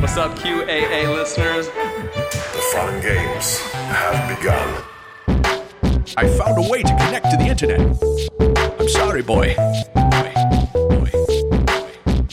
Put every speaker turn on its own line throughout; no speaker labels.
What's up, QAA listeners?
The fun games have begun.
I found a way to connect to the internet. I'm sorry, boy. Boy. Boy.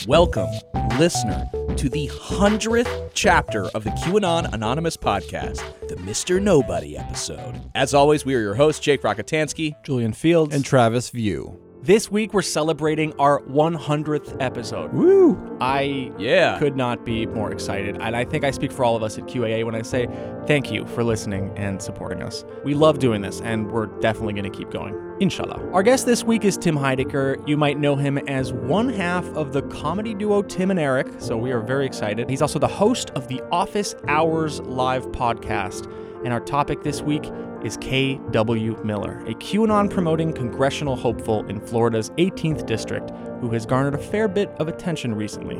Welcome, listener, to the hundredth chapter of the QAnon Anonymous podcast, the Mr. Nobody episode. As always, we are your hosts, Jake Rockatansky.
Julian Fields.
and Travis View.
This week we're celebrating our 100th episode.
Woo!
I
Yeah.
could not be more excited. And I think I speak for all of us at QAA when I say thank you for listening and supporting us. We love doing this, and we're definitely going to keep going. Inshallah. Our guest this week is Tim Heidecker. You might know him as one half of the comedy duo Tim and Eric, so we are very excited. He's also the host of the Office Hours Live podcast. And our topic this week is K.W. Miller, a QAnon promoting congressional hopeful in Florida's 18th district who has garnered a fair bit of attention recently.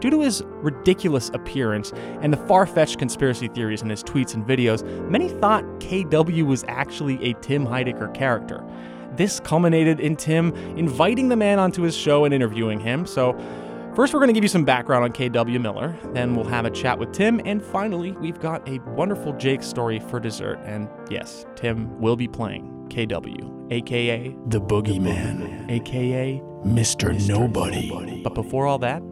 Due to his ridiculous appearance and the far fetched conspiracy theories in his tweets and videos, many thought KW was actually a Tim Heidecker character. This culminated in Tim inviting the man onto his show and interviewing him. So, first, we're going to give you some background on KW Miller, then, we'll have a chat with Tim, and finally, we've got a wonderful Jake story for dessert. And yes, Tim will be playing KW, aka
The Boogeyman.
aka
Mr. Nobody.
But before all that,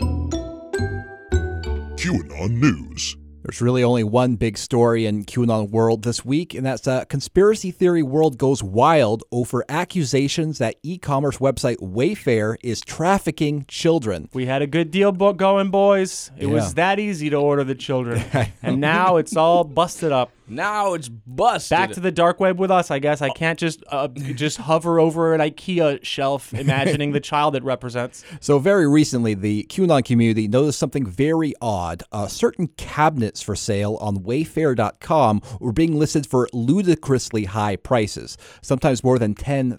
QAnon News.
There's really only one big story in QAnon world this week, and that's uh, conspiracy theory world goes wild over accusations that e-commerce website Wayfair is trafficking children.
We had a good deal bo- going, boys. It
Yeah.
was that easy to order the children. and now it's all busted up.
Now it's busted.
Back to the dark web with us, I guess. I can't just uh, just hover over an IKEA shelf imagining the child it represents.
So very recently, the QAnon community noticed something very odd. Uh, certain cabinets for sale on Wayfair.com were being listed for ludicrously high prices, sometimes more than ten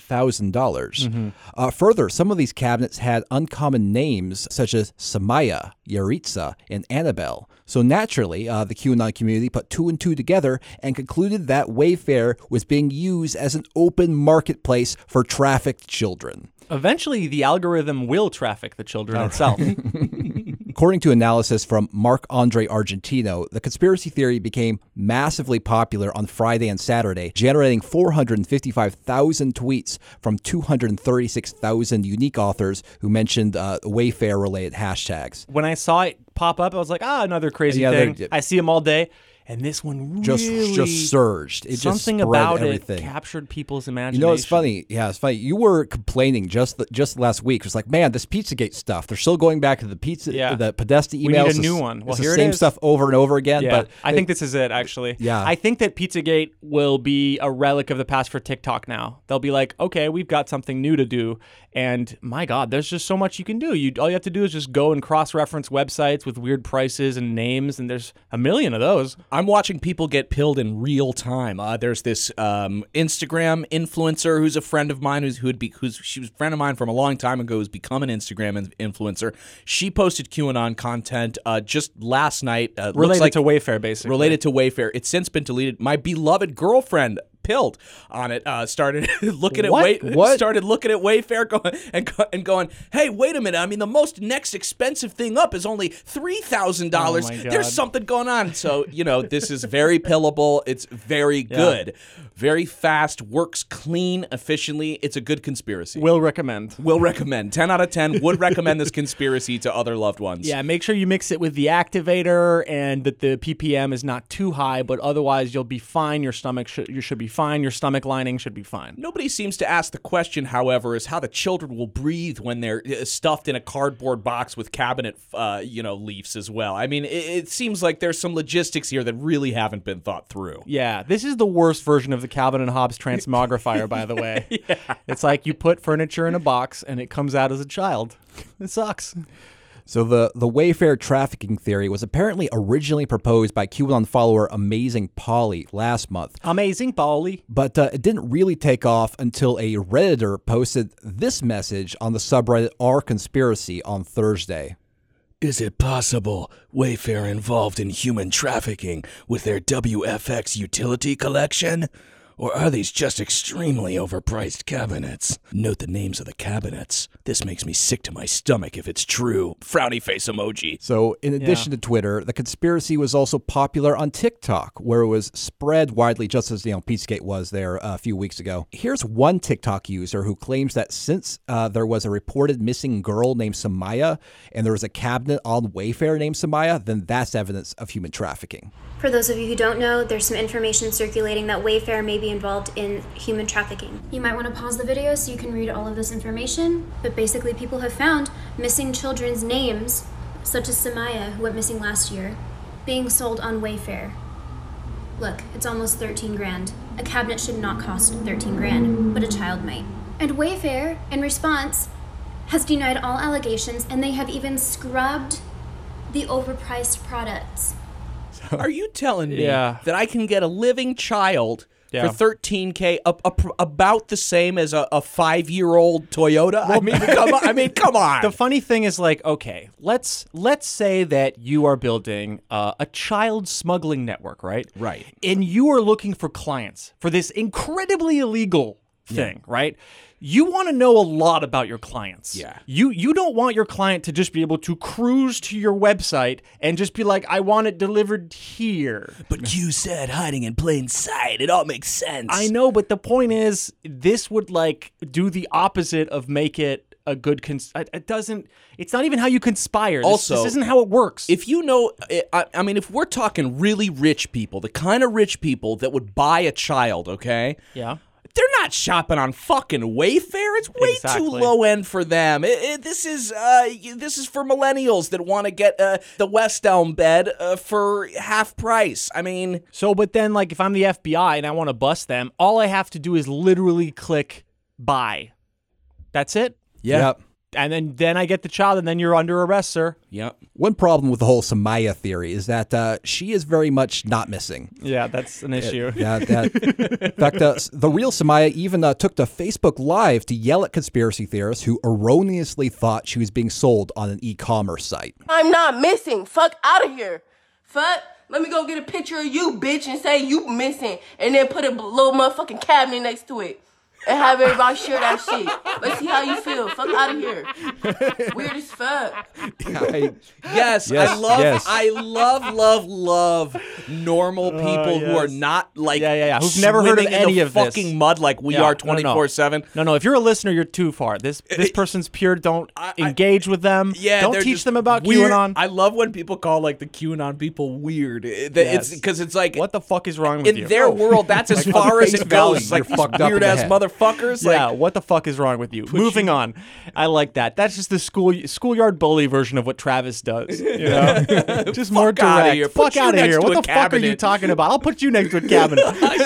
dollars. Uh, further, some of these cabinets had uncommon names such as Samaya, Yaritza, and Annabelle. So naturally, uh, the QAnon community put two and two together and concluded that Wayfair was being used as an open marketplace for trafficked children.
Eventually, the algorithm will traffic the children itself.
According to analysis from Mark Andre Argentino, the conspiracy theory became massively popular on Friday and Saturday, generating 455,000 tweets from 236,000 unique authors who mentioned uh, Wayfair related hashtags.
when I saw it pop up, I was like, ah, another crazy
Yeah,
thing. I see them all day. And this one
Just
really
just surged. It just
something
spread
about
everything.
it captured people's imagination.
You know, it's funny. Yeah, it's funny. You were complaining just just last week. It was like, man, this PizzaGate stuff. They're still going back to the pizza,
Yeah.
the Podesta emails.
We need a new one. Well,
it's
here
the
it
same
is.
stuff over and over again.
Yeah,
but
I think this is it. Actually,
Yeah.
I think that PizzaGate will be a relic of the past for TikTok. Now they'll be like, okay, we've got something new to do, and my God, there's just so much you can do. You all you have to do is just go and cross-reference websites with weird prices and names, and there's a million of those.
I'm watching people get pilled in real time. Uh, there's this um, Instagram influencer who's a friend of mine who's who'd be who's she was a friend of mine from a long time ago who's become an Instagram influencer. She posted QAnon content uh, just last night. Uh,
Related
like,
to Wayfair, basically.
related to Wayfair. It's since been deleted. My beloved girlfriend pilled on it. Uh, started looking
What?
at Way,
What?
started looking at Wayfair going and and going, hey, wait a minute. I mean, the most next expensive thing up is only three thousand dollars.
Oh God.
There's something going on. So you know, this is very pillable. It's very good, very fast, works clean, efficiently. It's a good conspiracy.
Will recommend.
Will recommend. Ten out of ten. Would recommend this conspiracy to other loved ones.
Yeah, make sure you mix it with the activator and that the ppm is not too high, but otherwise you'll be fine. Your stomach should you should be fine. Your stomach lining should be fine.
Nobody seems to ask the question, however, is how the children will breathe when they're uh, stuffed in a cardboard box with cabinet, uh, you know, leaves as well. I mean, it, it seems like there's some logistics here that really haven't been thought through.
Yeah, this is the worst version of the Calvin and Hobbes transmogrifier, by the way. yeah. It's like you put furniture in a box and it comes out as a child. It sucks.
So the the Wayfair trafficking theory was apparently originally proposed by QAnon follower Amazing Polly last month,
Amazing, Polly.
but uh, it didn't really take off until a redditor posted this message on the subreddit R Conspiracy on Thursday.
Is it possible Wayfair involved in human trafficking with their WFX utility collection?
Or are these just extremely overpriced cabinets? Note the names of the cabinets. This makes me sick to my stomach if it's true. Frowny face emoji.
So, in addition to Twitter, the conspiracy was also popular on TikTok, where it was spread widely, just as you know, Pizzagate was there a few weeks ago. Here's one TikTok user who claims that since uh, there was a reported missing girl named Samaya, and there was a cabinet on Wayfair named Samaya, then that's evidence of human trafficking.
For those of you who don't know, there's some information circulating that Wayfair may be involved in human trafficking. You might want to pause the video so you can read all of this information, but basically, people have found missing children's names, such as Samaya, who went missing last year, being sold on Wayfair. Look, it's almost 13 grand. A cabinet should not cost 13 grand, but a child might. And Wayfair, in response, has denied all allegations and they have even scrubbed the overpriced products.
Are you telling me
Yeah.
that I can get a living child
Yeah.
for 13k, up, up, about the same as a, a five-year-old Toyota? I mean, come on. I mean, come on.
The funny thing is, like, okay, let's let's say that you are building uh, a child smuggling network, right?
Right.
And you are looking for clients for this incredibly illegal thing, right? You want to know a lot about your clients.
Yeah.
You you don't want your client to just be able to cruise to your website and just be like, I want it delivered here.
but you said hiding in plain sight. It all makes sense.
I know, but the point is, this would like do the opposite of make it a good. Cons- it it doesn't. It's not even how you conspire. This,
Also,
this isn't how it works.
If you know, eh, I, I mean, if we're talking really rich people, the kind of rich people that would buy a child, okay?
yeah.
They're not shopping on fucking Wayfair. It's way
Exactly.
too low end for them. It- it- this is uh, this is for millennials that want to get uh, the West Elm bed uh, for half price. I mean,
So, but then, like, if I'm the FBI and I want to bust them, all I have to do is literally click buy. That's it.
Yep.
And then, then I get the child, and then you're under arrest, sir.
yep.
One problem with the whole Samaya theory is that uh, she is very much not missing.
Yeah, that's an issue.
Yeah, that, in fact, uh, the real Samaya even uh, took to Facebook Live to yell at conspiracy theorists who erroneously thought she was being sold on an e-commerce site.
I'm not missing. Fuck out of here. Fuck. Let me go get a picture of you, bitch, and say you missing, and then put a little motherfucking cabinet next to it, and have everybody share that shit. Let's see how you feel. Fuck out of here. Weird as fuck.
I-
Yes, I love,
yes.
I love, love, love normal oh, people who are not like
Yeah, yeah, yeah, who've never heard of
swimming in
any
the
of this.
fucking mud like we
Yeah,
are
no, no, no.
twenty four seven.
No, no. If you're a listener, you're too far. This this person's pure. Don't engage with them.
Yeah,
don't teach them about
weird.
QAnon.
I love when people call like the QAnon people weird. It-
Yes.
It's because it's like
what the fuck is wrong with
in
you?
their world, that's as
Like,
far as it goes. Like
fucked up in
weird
the
ass
head.
Motherfuckers.
yeah,
Like,
what the fuck is wrong with you? Moving on. I like that. That's just the school schoolyard bully version of what Travis does. You know, just more
Fuck outta
direct.
here.
Fuck out of here. What
a
the fuck are you talking about? I'll put you next to a cabinet.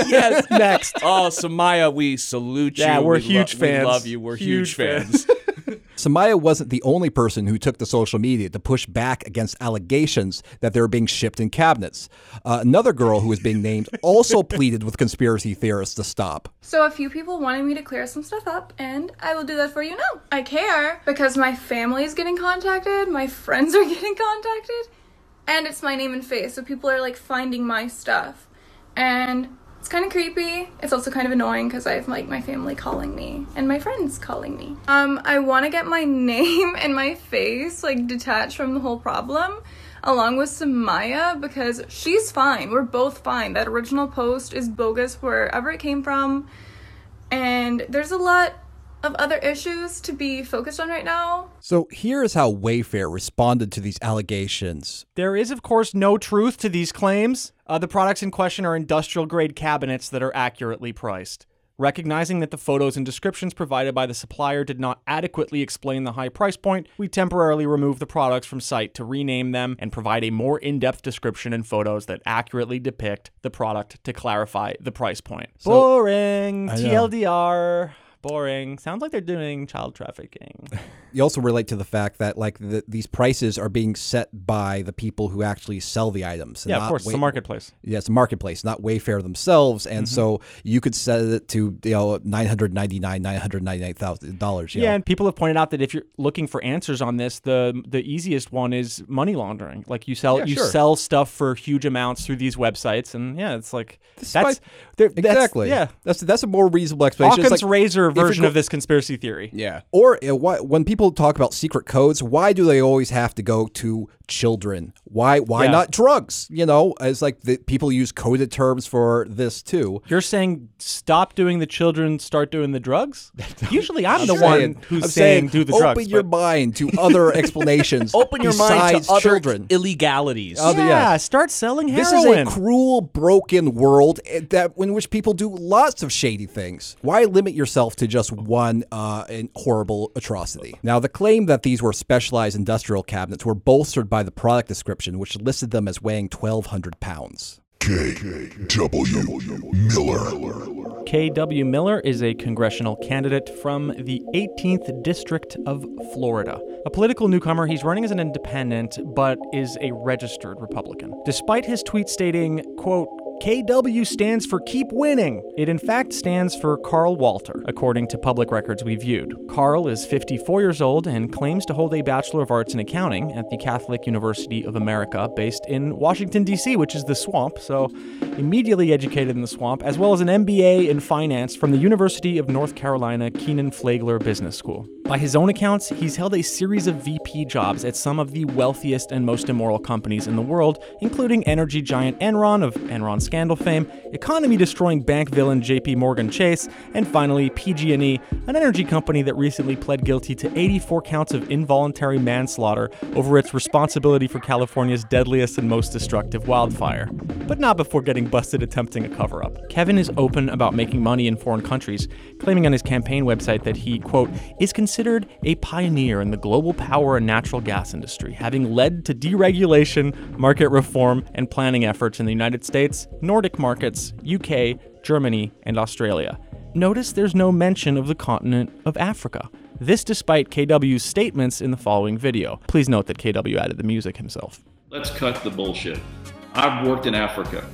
yes.
next.
Oh, Samaya, we salute you.
Yeah, we're
We lo-
huge
We
fans.
love you. We're huge,
Huge fans.
fans.
Samaya wasn't the only person who took to social media to push back against allegations that they were being shipped in cabinets. Uh, another girl who was being named also pleaded with conspiracy theorists to stop.
So a few people wanted me to clear some stuff up, and I will do that for you now. I care because my family is getting contacted, my friends are getting contacted, and it's my name and face, so people are like finding my stuff. And it's kind of creepy. It's also kind of annoying because I have like my family calling me and my friends calling me. Um, I want to get my name and my face like detached from the whole problem, along with Samaya because she's fine. We're both fine. That original post is bogus wherever it came from, and there's a lot of other issues to be focused on right now.
So here's how Wayfair responded to these allegations.
There is, of course, no truth to these claims. Uh, the products in question are industrial grade cabinets that are accurately priced. Recognizing that the photos and descriptions provided by the supplier did not adequately explain the high price point, we temporarily removed the products from site to rename them and provide a more in depth description and photos that accurately depict the product to clarify the price point. Boring. TLDR. Boring. Sounds like they're doing child trafficking.
You also relate to the fact that like the, these prices are being set by the people who actually sell the items.
yeah, of course, it's a marketplace.
Yeah, it's a marketplace, not Wayfair themselves, and
Mm-hmm.
so you could set it to you know nine hundred ninety nine, nine hundred ninety nine thousand dollars.
Yeah, and people have pointed out that if you're looking for answers on this, the the easiest one is money laundering. Like you sell
Yeah,
you
sure.
sell stuff for huge amounts through these websites, and yeah, it's like that's
Despite-
they're- that's-
exactly.
yeah.
that's that's a more reasonable explanation.
Occam's
like-
razor version
go-
of this conspiracy theory.
Yeah.
Or uh, why, when people talk about secret codes, why do they always have to go to children? Why why
Yeah.
not drugs? You know, it's like the, people use coded terms for this too.
You're saying stop doing the children, start doing the drugs? Usually, I'm, the
saying-
one who's
I'm
saying, do the
open
drugs.
Open your
but-
mind to other explanations.
Open your mind
besides
to other
children.
illegalities.
Other-
yeah,
yeah.
start selling heroin.
This is a cruel, broken world eh, that in which people do lots of shady things. Why limit yourself to just one uh, horrible atrocity? Now, the claim that these were specialized industrial cabinets were bolstered by the product description, which listed them as weighing 1,200 pounds.
K. W. Miller.
K.W. Miller is a congressional candidate from the 18th District of Florida. A political newcomer, he's running as an independent, but is a registered Republican. Despite his tweet stating, quote, KW stands for keep winning. It in fact stands for Carl Walter, according to public records we viewed. Carl is 54 years old and claims to hold a Bachelor of Arts in Accounting at the Catholic University of America, based in Washington, D.C., which is the swamp, so immediately educated in the swamp, as well as an MBA in finance from the University of North Carolina Kenan Flagler Business School. By his own accounts, he's held a series of VP jobs at some of the wealthiest and most immoral companies in the world, including energy giant Enron of Enron scandal fame, economy-destroying bank villain JP Morgan Chase, and finally PG&E, an energy company that recently pled guilty to 84 counts of involuntary manslaughter over its responsibility for California's deadliest and most destructive wildfire. But not before getting busted attempting a cover-up. Kevin is open about making money in foreign countries, claiming on his campaign website that he, quote, is considered a pioneer in the global power and natural gas industry, having led to deregulation, market reform, and planning efforts in the United States, Nordic markets, UK, Germany, and Australia. Notice there's no mention of the continent of Africa. This despite KW's statements in the following video. Please note that KW added the music himself.
Let's cut the bullshit. I've worked in Africa.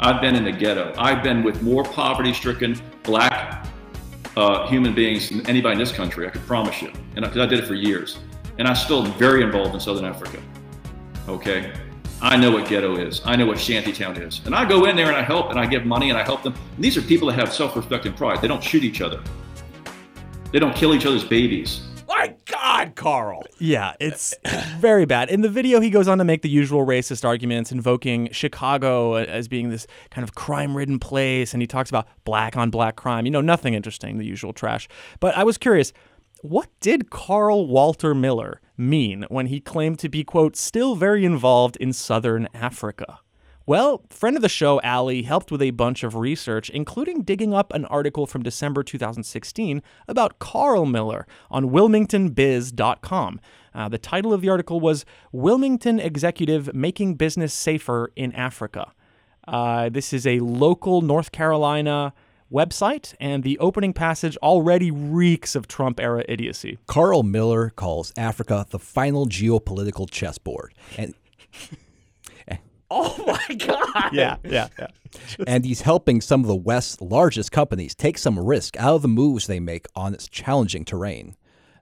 I've been in the ghetto. I've been with more poverty stricken black uh, human beings than anybody in this country, I can promise you. And because I did it for years. And I'm still very involved in Southern Africa. Okay? I know what ghetto is. I know what shantytown is. And I go in there and I help and I give money and I help them. And these are people that have self respect and pride. They don't shoot each other, they don't kill each other's babies.
My God, Carl.
Yeah, it's very bad. In the video, he goes on to make the usual racist arguments, invoking Chicago as being this kind of crime ridden place. And he talks about black on black crime. You know, nothing interesting, the usual trash. But I was curious what did Carl Walter Miller mean when he claimed to be, quote, still very involved in Southern Africa? Well, friend of the show, Allie, helped with a bunch of research, including digging up an article from December 2016 about Carl Miller on WilmingtonBiz.com. Uh, the title of the article was Wilmington Executive Making Business Safer in Africa. Uh, this is a local North Carolina website, and the opening passage already reeks of Trump era idiocy.
Carl Miller calls Africa the final geopolitical chessboard. And
Oh my God.
Yeah, yeah, yeah.
and he's helping some of the West's largest companies take some risk out of the moves they make on its challenging terrain.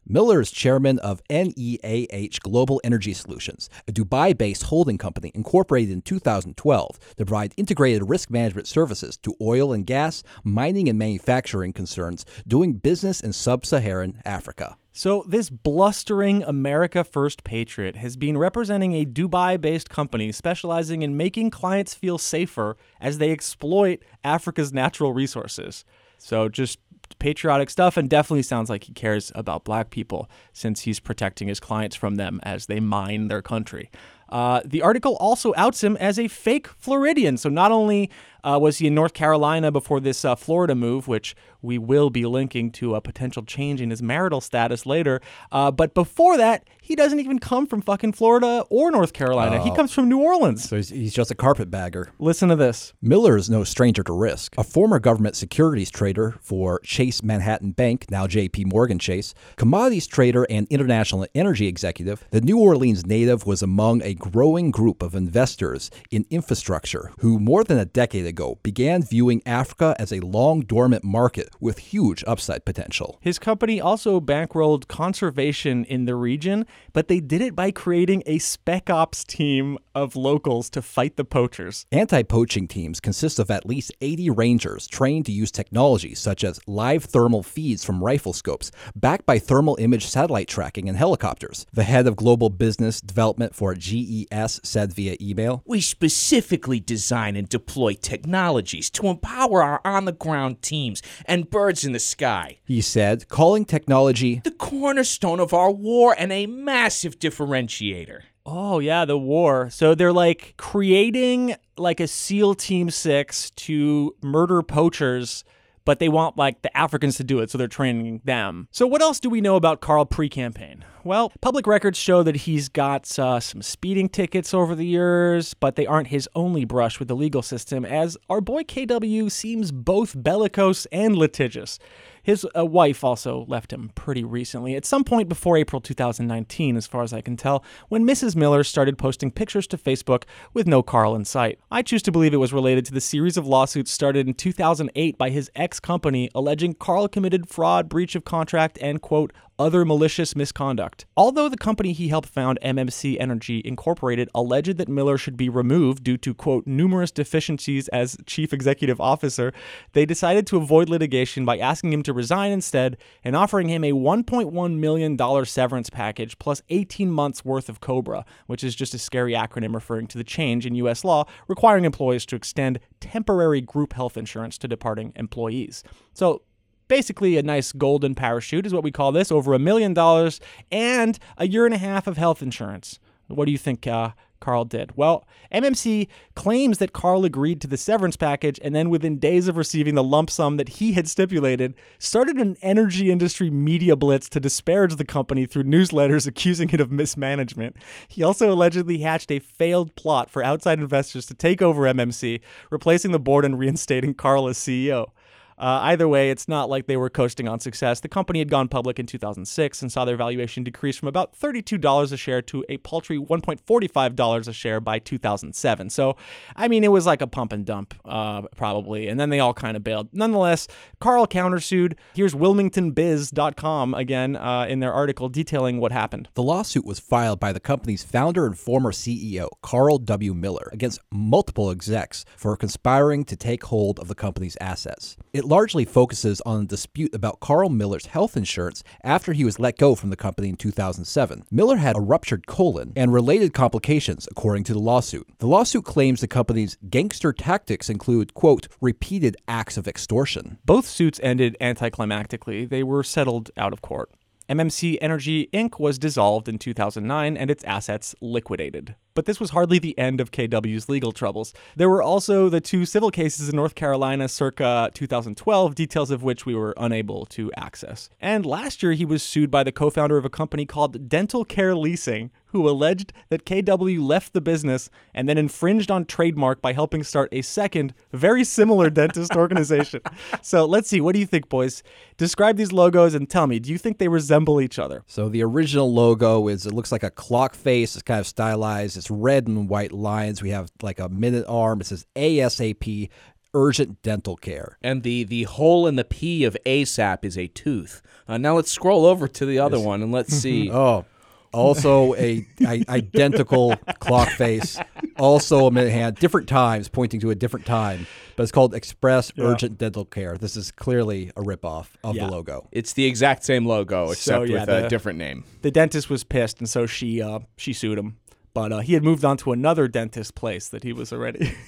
Miller is chairman of NEAH Global Energy Solutions, a Dubai based holding company incorporated in 2012 to provide integrated risk management services to oil and gas, mining, and manufacturing concerns doing business in sub Saharan Africa.
So, this blustering America First patriot has been representing a Dubai based company specializing in making clients feel safer as they exploit Africa's natural resources. So, just patriotic stuff, and definitely sounds like he cares about black people since he's protecting his clients from them as they mine their country. Uh, the article also outs him as a fake Floridian. So not only Uh, was he in North Carolina before this uh, Florida move, which we will be linking to a potential change in his marital status later? Uh, but before that, he doesn't even come from fucking Florida or North Carolina. He
Oh.
comes from New Orleans.
So he's, he's just a carpetbagger.
Listen to this.
Miller is no stranger to risk. A former government securities trader for Chase Manhattan Bank, now JP Morgan Chase, commodities trader and international energy executive, the New Orleans native was among a growing group of investors in infrastructure who more than a decade ago began viewing Africa as a long dormant market with huge upside potential.
His company also bankrolled conservation in the region, but they did it by creating a spec ops team of locals to fight the poachers.
Anti poaching teams consist of at least 80 rangers trained to use technology such as live thermal feeds from rifle scopes, backed by thermal image satellite tracking and helicopters. The head of global business development for GES said via email
We specifically design and deploy technologies to empower our on the ground teams and birds in the sky.
He said, calling technology
the cornerstone of our war and a massive differentiator.
Oh yeah, the war. So they're like creating like a SEAL Team Six to murder poachers, but they want like the Africans to do it, so they're training them. So what else do we know about Carl pre-campaign? Well, public records show that he's got uh, some speeding tickets over the years, but they aren't his only brush with the legal system, as our boy KW seems both bellicose and litigious. His uh, wife also left him pretty recently, at some point before April 2019, as far as I can tell, when Mrs. Miller started posting pictures to Facebook with no Carl in sight. I choose to believe it was related to the series of lawsuits started in 2008 by his ex company alleging Carl committed fraud, breach of contract, and, quote, other malicious misconduct. Although the company he helped found, MMC Energy Incorporated, alleged that Miller should be removed due to, quote, numerous deficiencies as chief executive officer, they decided to avoid litigation by asking him to resign instead and offering him a $1.1 million severance package plus 18 months worth of COBRA, which is just a scary acronym referring to the change in U.S. law requiring employees to extend temporary group health insurance to departing employees. So, basically a nice golden parachute is what we call this over a million dollars and a year and a half of health insurance. What do you think uh, carl did? Well mmc claims that carl agreed to the severance package and then within days of receiving the lump sum that he had stipulated started an energy industry media blitz to disparage the company through newsletters accusing it of mismanagement. He also allegedly hatched a failed plot for outside investors to take over mmc replacing the board and reinstating carl as ceo uh, either way, it's not like they were coasting on success. The company had gone public in 2006 and saw their valuation decrease from about $32 a share to a paltry $1.45 a share by 2007. So, I mean, it was like a pump and dump, uh, probably. And then they all kind of bailed. Nonetheless, Carl countersued. Here's WilmingtonBiz.com again uh, in their article detailing what happened.
The lawsuit was filed by the company's founder and former CEO, Carl W. Miller, against multiple execs for conspiring to take hold of the company's assets. It largely focuses on a dispute about Carl Miller's health insurance after he was let go from the company in 2007. Miller had a ruptured colon and related complications, according to the lawsuit. The lawsuit claims the company's gangster tactics include, quote, repeated acts of extortion.
Both suits ended anticlimactically. They were settled out of court. MMC Energy Inc. was dissolved in 2009 and its assets liquidated. But this was hardly the end of KW's legal troubles. There were also the two civil cases in North Carolina circa 2012, details of which we were unable to access. And last year, he was sued by the co founder of a company called Dental Care Leasing, who alleged that KW left the business and then infringed on trademark by helping start a second, very similar dentist organization. So let's see, what do you think, boys? Describe these logos and tell me, do you think they resemble each other?
So the original logo is it looks like a clock face. It's kind of stylized. It's red and white lines. We have like a minute arm. It says ASAP urgent dental care.
And the the hole in the P of ASAP is a tooth. Uh, now let's scroll over to the other one and let's see.
Oh, also a, a identical clock face. Also a minute hand. Different times, pointing to a different time. But it's called Express Urgent Dental Care. This is clearly a ripoff of
Yeah.
the logo.
It's the exact same logo except
yeah,
with
the-
a different name.
The dentist was pissed, and so she uh, she sued him. But uh, he had moved on to another dentist place that he was already.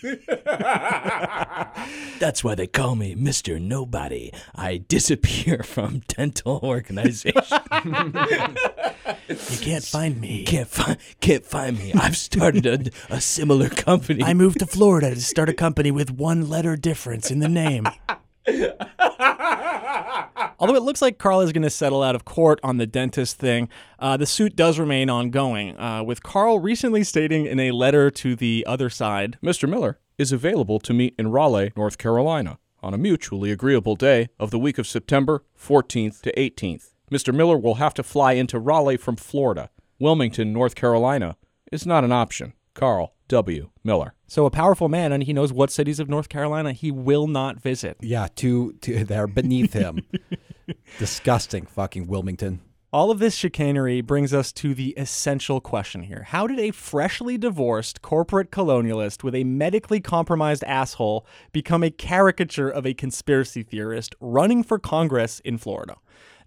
That's why they call me Mr. Nobody. I disappear from dental organization.
You can't find me.
can't find can't find me. I've started a, a similar company.
I moved to Florida to start a company with one letter difference in the name. Although it looks like Carl is going to settle out of court on the dentist thing, uh, the suit does remain ongoing, uh, with Carl recently stating in a letter to the other side
Mr. Miller is available to meet in Raleigh, North Carolina, on a mutually agreeable day of the week of September 14th to 18th. Mr. Miller will have to fly into Raleigh from Florida. Wilmington, North Carolina is not an option. Carl W. Miller.
So a powerful man, and he knows what cities of North Carolina he will not visit.
Yeah, two, two they're beneath him. Disgusting fucking Wilmington.
All of this chicanery brings us to the essential question here. How did a freshly divorced corporate colonialist with a medically compromised asshole become a caricature of a conspiracy theorist running for Congress in Florida?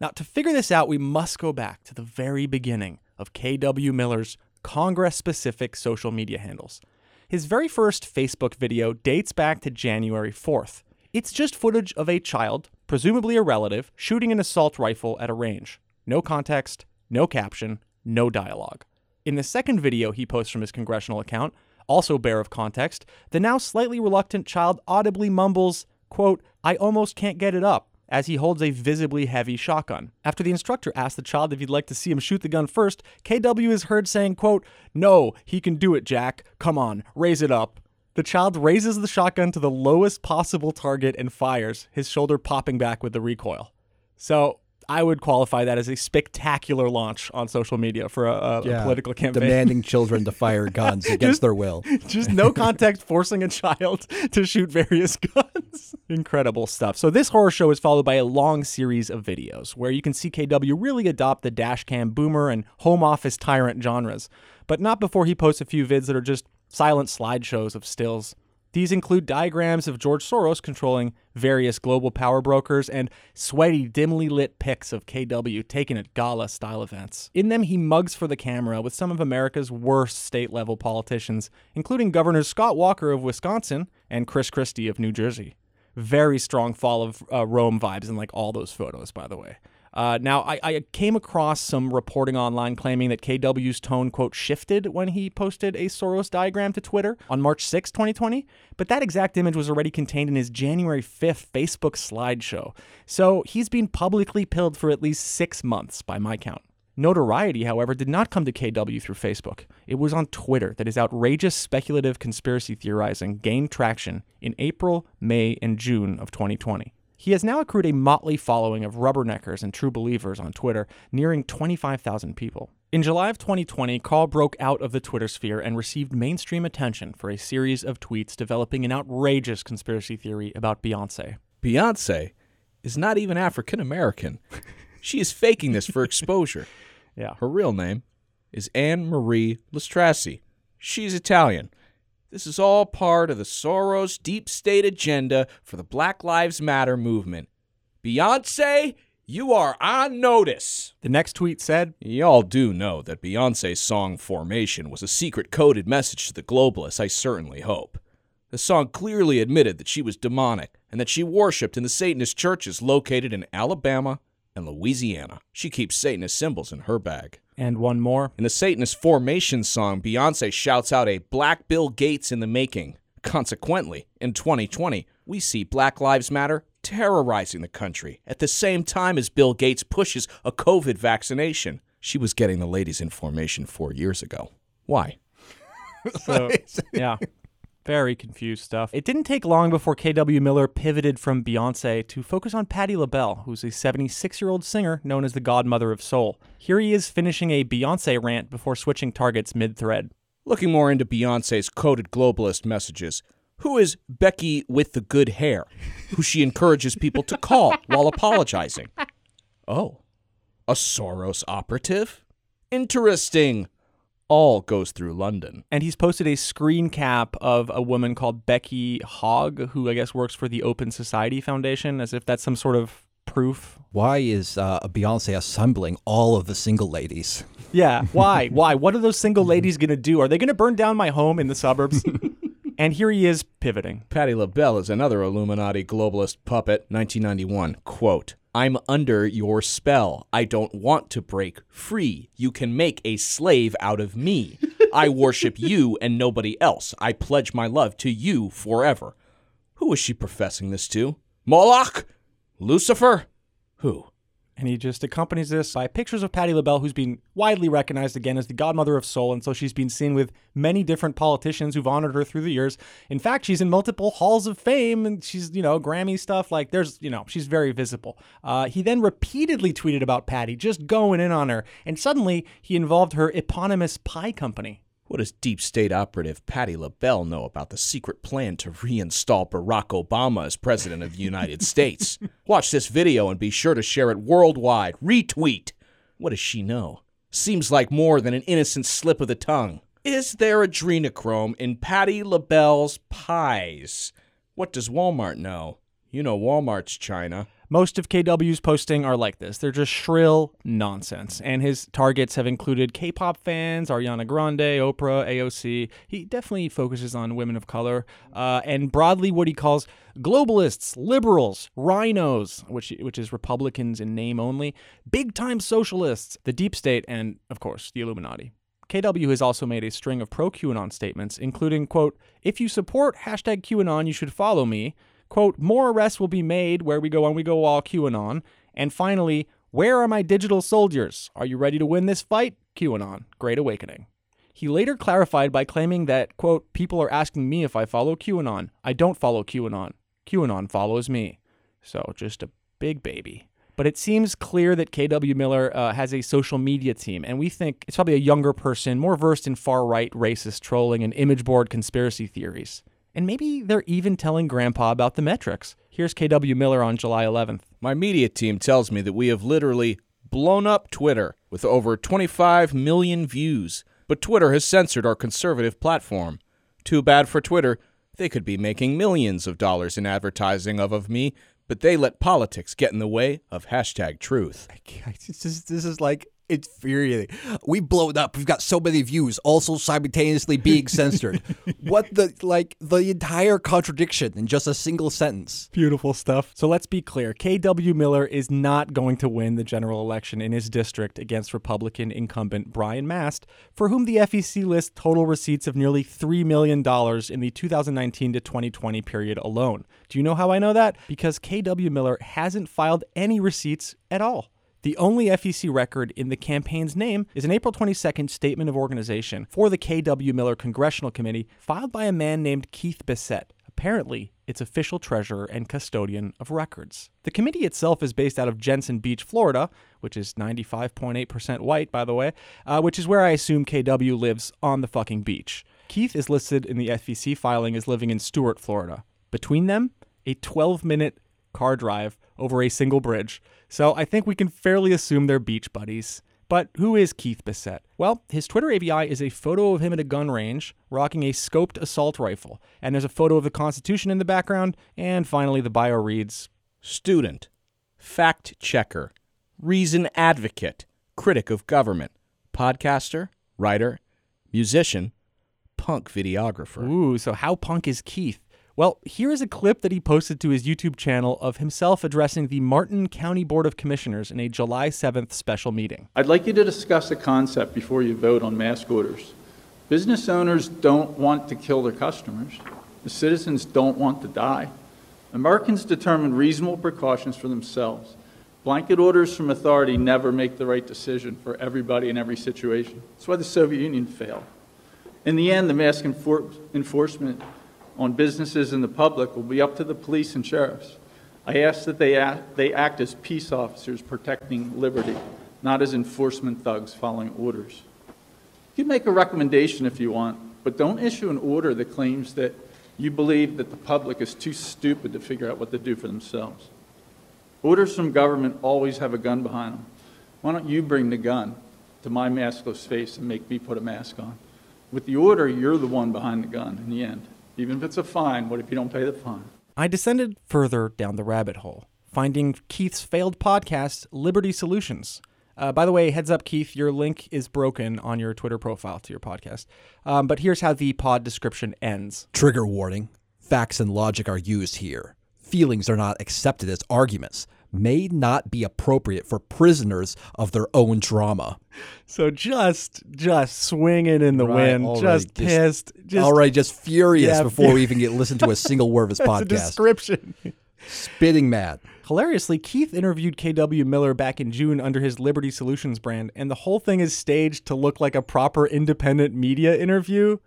Now, to figure this out, we must go back to the very beginning of K.W. Miller's Congress specific social media handles. His very first Facebook video dates back to January 4th. It's just footage of a child, presumably a relative, shooting an assault rifle at a range. No context, no caption, no dialogue. In the second video he posts from his congressional account, also bare of context, the now slightly reluctant child audibly mumbles, quote, I almost can't get it up, as he holds a visibly heavy shotgun. After the instructor asks the child if he'd like to see him shoot the gun first, KW is heard saying, quote, No, he can do it, Jack. Come on, raise it up. The child raises the shotgun to the lowest possible target and fires, his shoulder popping back with the recoil. So I would qualify that as a spectacular launch on social media for a, a, a political campaign.
Demanding children to fire guns against their will.
Just no context, forcing a child to shoot various guns. Incredible stuff. So, this horror show is followed by a long series of videos where you can see KW really adopt the dashcam boomer and home office tyrant genres, but not before he posts a few vids that are just silent slideshows of stills. These include diagrams of George Soros controlling various global power brokers and sweaty, dimly lit pics of KW taken at gala style events. In them, he mugs for the camera with some of America's worst state level politicians, including Governors Scott Walker of Wisconsin and Chris Christie of New Jersey. Very strong fall of uh, Rome vibes in like all those photos, by the way. Uh, now, I, I, came across some reporting online claiming that KW's tone, quote, shifted when he posted a Soros diagram to Twitter on March 6, 2020, but that exact image was already contained in his January 5th Facebook slideshow. So he's been publicly pilled for at least six months by my count. Notoriety, however, did not come to KW through Facebook. It was on Twitter that his outrageous speculative conspiracy theorizing gained traction in April, May, and June of 2020. He has now accrued a motley following of rubberneckers and true believers on Twitter, nearing 25,000 people. In July of 2020, Carl broke out of the Twitter sphere and received mainstream attention for a series of tweets developing an outrageous conspiracy theory about Beyonce.
Beyonce is not even African American. she is faking this for exposure.
Yeah.
Her real name is Anne Marie Lestrassi. She's Italian. This is all part of the Soros deep state agenda for the Black Lives Matter movement. Beyonce, you are on notice.
The next tweet said,
Y'all do know that Beyonce's song Formation was a secret coded message to the globalists, I certainly hope. The song clearly admitted that she was demonic and that she worshipped in the Satanist churches located in Alabama and Louisiana. She keeps Satanist symbols in her bag.
And one more.
In the Satanist Formation song, Beyonce shouts out a Black Bill Gates in the making. Consequently, in 2020, we see Black Lives Matter terrorizing the country at the same time as Bill Gates pushes a COVID vaccination. She was getting the ladies in formation four years ago. Why?
So, yeah. Very confused stuff. It didn't take long before KW Miller pivoted from Beyonce to focus on Patti LaBelle, who's a 76 year old singer known as the godmother of soul. Here he is finishing a Beyonce rant before switching targets mid thread.
Looking more into Beyonce's coded globalist messages, who is Becky with the good hair, who she encourages people to call while apologizing? Oh, a Soros operative? Interesting. All goes through London.
And he's posted a screen cap of a woman called Becky Hogg, who I guess works for the Open Society Foundation, as if that's some sort of proof.
Why is uh, Beyonce assembling all of the single ladies?
Yeah, why? why? What are those single ladies going to do? Are they going to burn down my home in the suburbs? And here he is pivoting.
Patti LaBelle is another Illuminati globalist puppet. 1991. Quote. I'm under your spell. I don't want to break free. You can make a slave out of me. I worship you and nobody else. I pledge my love to you forever. Who is she professing this to? Moloch? Lucifer? Who?
And he just accompanies this by pictures of Patti LaBelle, who's been widely recognized again as the godmother of soul. And so she's been seen with many different politicians who've honored her through the years. In fact, she's in multiple halls of fame and she's, you know, Grammy stuff. Like there's, you know, she's very visible. Uh, he then repeatedly tweeted about Patti, just going in on her. And suddenly he involved her eponymous pie company.
What does deep state operative Patti LaBelle know about the secret plan to reinstall Barack Obama as president of the United States? Watch this video and be sure to share it worldwide. Retweet. What does she know? Seems like more than an innocent slip of the tongue. Is there adrenochrome in Patti LaBelle's pies? What does Walmart know? You know Walmart's China.
Most of KW's posting are like this. They're just shrill nonsense. And his targets have included K pop fans, Ariana Grande, Oprah, AOC. He definitely focuses on women of color, uh, and broadly what he calls globalists, liberals, RINOs, which, which is Republicans in name only, big time socialists, the deep state, and of course, the Illuminati. KW has also made a string of pro QAnon statements, including, quote, if you support hashtag QAnon, you should follow me. Quote, more arrests will be made where we go on, we go all QAnon. And finally, where are my digital soldiers? Are you ready to win this fight? QAnon, Great Awakening. He later clarified by claiming that, quote, people are asking me if I follow QAnon. I don't follow QAnon. QAnon follows me. So just a big baby. But it seems clear that KW Miller uh, has a social media team, and we think it's probably a younger person, more versed in far right racist trolling and image board conspiracy theories. And maybe they're even telling Grandpa about the metrics. Here's KW Miller on July 11th.
My media team tells me that we have literally blown up Twitter with over 25 million views, but Twitter has censored our conservative platform. Too bad for Twitter. They could be making millions of dollars in advertising of, of me, but they let politics get in the way of hashtag truth.
This is, this is like infuriating. We've blown up. We've got so many views, also simultaneously being censored. what the like the entire contradiction in just a single sentence.
Beautiful stuff. So let's be clear. KW Miller is not going to win the general election in his district against Republican incumbent Brian Mast, for whom the FEC lists total receipts of nearly $3 million in the 2019 to 2020 period alone. Do you know how I know that? Because KW Miller hasn't filed any receipts at all. The only FEC record in the campaign's name is an April 22nd statement of organization for the KW Miller Congressional Committee filed by a man named Keith Bissett, apparently its official treasurer and custodian of records. The committee itself is based out of Jensen Beach, Florida, which is 95.8% white, by the way, uh, which is where I assume KW lives on the fucking beach. Keith is listed in the FEC filing as living in Stuart, Florida. Between them, a 12 minute car drive over a single bridge. So I think we can fairly assume they're beach buddies. But who is Keith Bissett? Well, his Twitter AVI is a photo of him at a gun range rocking a scoped assault rifle. And there's a photo of the Constitution in the background. And finally, the bio reads
Student, fact checker, reason advocate, critic of government, podcaster, writer, musician, punk videographer.
Ooh, so how punk is Keith? Well, here is a clip that he posted to his YouTube channel of himself addressing the Martin County Board of Commissioners in a July 7th special meeting.
I'd like you to discuss a concept before you vote on mask orders. Business owners don't want to kill their customers. The citizens don't want to die. Americans determine reasonable precautions for themselves. Blanket orders from authority never make the right decision for everybody in every situation. That's why the Soviet Union failed. In the end, the mask enfor- enforcement on businesses and the public will be up to the police and sheriffs. I ask that they act, they act as peace officers protecting liberty, not as enforcement thugs following orders. You can make a recommendation if you want, but don't issue an order that claims that you believe that the public is too stupid to figure out what to do for themselves. Orders from government always have a gun behind them. Why don't you bring the gun to my maskless face and make me put a mask on? With the order, you're the one behind the gun in the end. Even if it's a fine, what if you don't pay the fine?
I descended further down the rabbit hole, finding Keith's failed podcast, Liberty Solutions. Uh, by the way, heads up, Keith, your link is broken on your Twitter profile to your podcast. Um, but here's how the pod description ends.
Trigger warning facts and logic are used here. Feelings are not accepted as arguments, may not be appropriate for prisoners of their own drama.
So just, just swinging in the
Right,
wind, just
just-
pissed, just
Already just furious
Yeah,
before we even get listen to a single word of his podcast.
description.
Spitting mad.
Hilariously, Keith interviewed KW Miller back in June under his Liberty Solutions brand, and the whole thing is staged to look like a proper independent media interview.